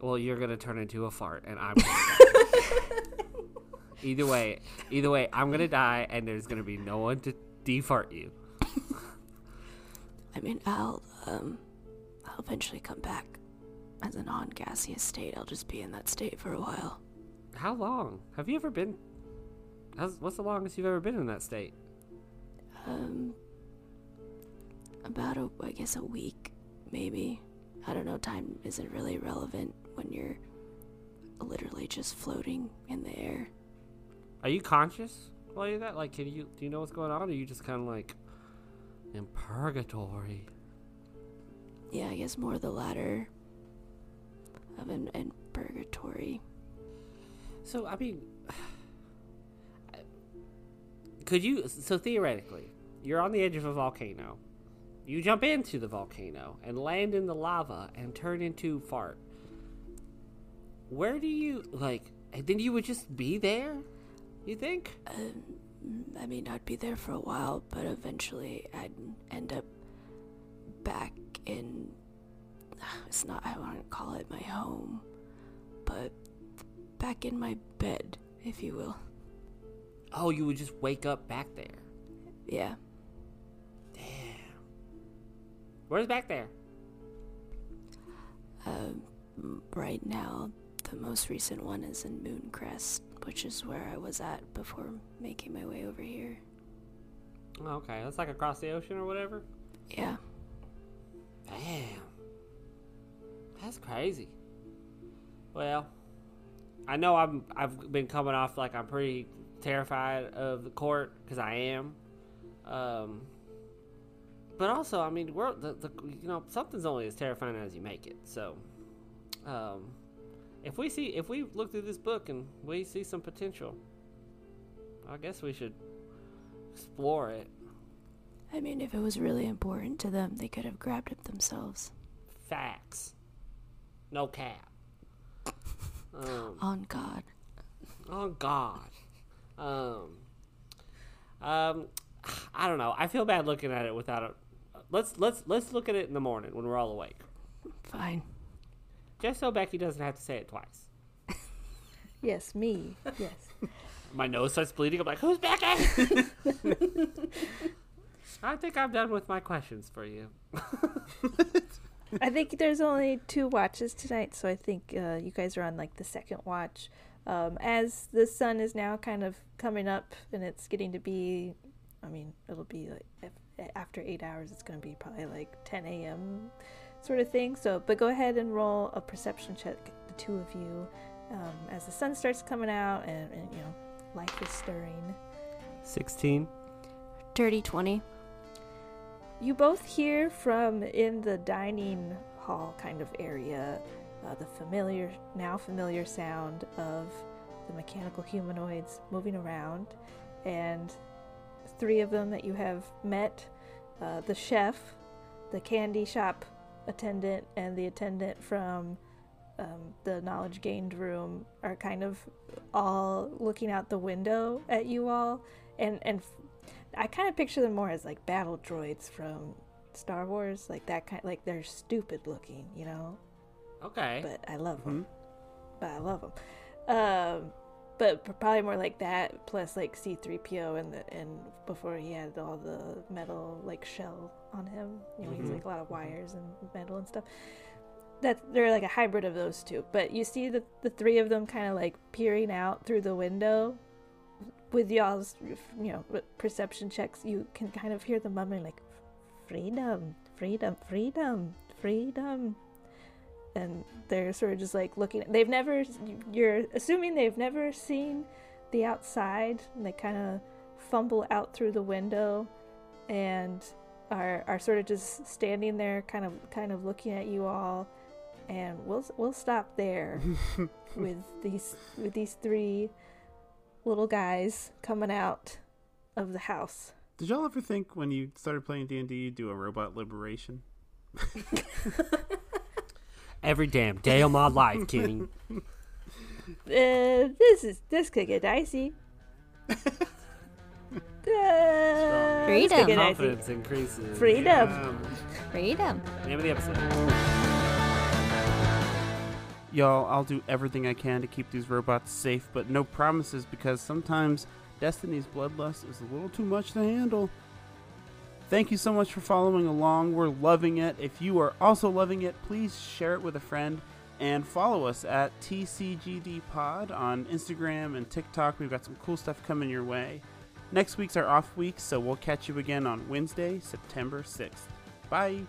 Well, you're gonna turn into a fart, and I'm. Either way, either way, I'm gonna die, and there's gonna be no one to defart you. I mean, I'll um, I'll eventually come back as a non-gaseous state. I'll just be in that state for a while. How long have you ever been? How's, what's the longest you've ever been in that state? Um, about a, I guess a week, maybe. I don't know. Time isn't really relevant when you're literally just floating in the air. Are you conscious while you're that? Like, can you do you know what's going on? Or are you just kind of like in purgatory? Yeah, I guess more the latter of an, an purgatory. So I mean, could you? So theoretically, you're on the edge of a volcano. You jump into the volcano and land in the lava and turn into fart. Where do you like? And then you would just be there. You think? Um, I mean, I'd be there for a while, but eventually I'd end up back in. It's not, I wouldn't call it my home, but back in my bed, if you will. Oh, you would just wake up back there. Yeah. Damn. Where's back there? Um, right now, the most recent one is in Mooncrest, which is where I was at before making my way over here. Okay, that's like across the ocean or whatever. Yeah. Damn. That's crazy. Well, I know I'm I've been coming off like I'm pretty terrified of the court because I am. Um, but also, I mean, we're the, the you know something's only as terrifying as you make it. So, um, if we see if we look through this book and we see some potential, I guess we should explore it. I mean, if it was really important to them, they could have grabbed it themselves. Facts. No cap. Um, On God. On God. Um. Um. I don't know. I feel bad looking at it without a. Let's let's let's look at it in the morning when we're all awake, Fine. Just so Becky doesn't have to say it twice. Yes, me. Yes. My nose starts bleeding. I'm like, who's Becky? I think I'm done with my questions for you. I think there's only two watches tonight, so I think uh, you guys are on like the second watch. Um, as the sun is now kind of coming up and it's getting to be, I mean, it'll be like if, after eight hours, it's going to be probably like 10 a.m. sort of thing. So, but go ahead and roll a perception check, the two of you, um, as the sun starts coming out and, and you know life is stirring. 16. Dirty 20. You both hear from in the dining hall kind of area uh, the familiar, now familiar sound of the mechanical humanoids moving around, and three of them that you have met uh, the chef, the candy shop attendant, and the attendant from um, the knowledge gained room are kind of all looking out the window at you all, and and f- I kind of picture them more as like battle droids from Star Wars, like that kind. Like they're stupid looking, you know, Okay. but I love them. But I love them. Um, but probably more like that, plus like C-3PO and the and before he had all the metal like shell on him. You know, he's Mhm. like a lot of wires and metal and stuff. That they're like a hybrid of those two. But you see the the three of them kind of like peering out through the window. With y'all's, you know, perception checks, you can kind of hear the mumbling like, "Freedom, freedom, freedom, freedom." and they're sort of just like looking they've never you're assuming they've never seen the outside and they kind of fumble out through the window and are are sort of just standing there kind of kind of looking at you all and we'll we'll stop there with these with these three little guys coming out of the house Did y'all ever think when you started playing D and D, you'd do a robot liberation? Every damn day of my life, King. uh, this is this could get dicey uh, this Freedom. could get dicey. Confidence increases. Freedom. Um, Freedom. Name of the episode. Y'all, I'll do everything I can to keep these robots safe, but no promises because sometimes Destiny's bloodlust is a little too much to handle. Thank you so much for following along. We're loving it. If you are also loving it, please share it with a friend and follow us at TCGD Pod on Instagram and TikTok. We've got some cool stuff coming your way. Next week's our off week, so we'll catch you again on Wednesday, September 6th. Bye.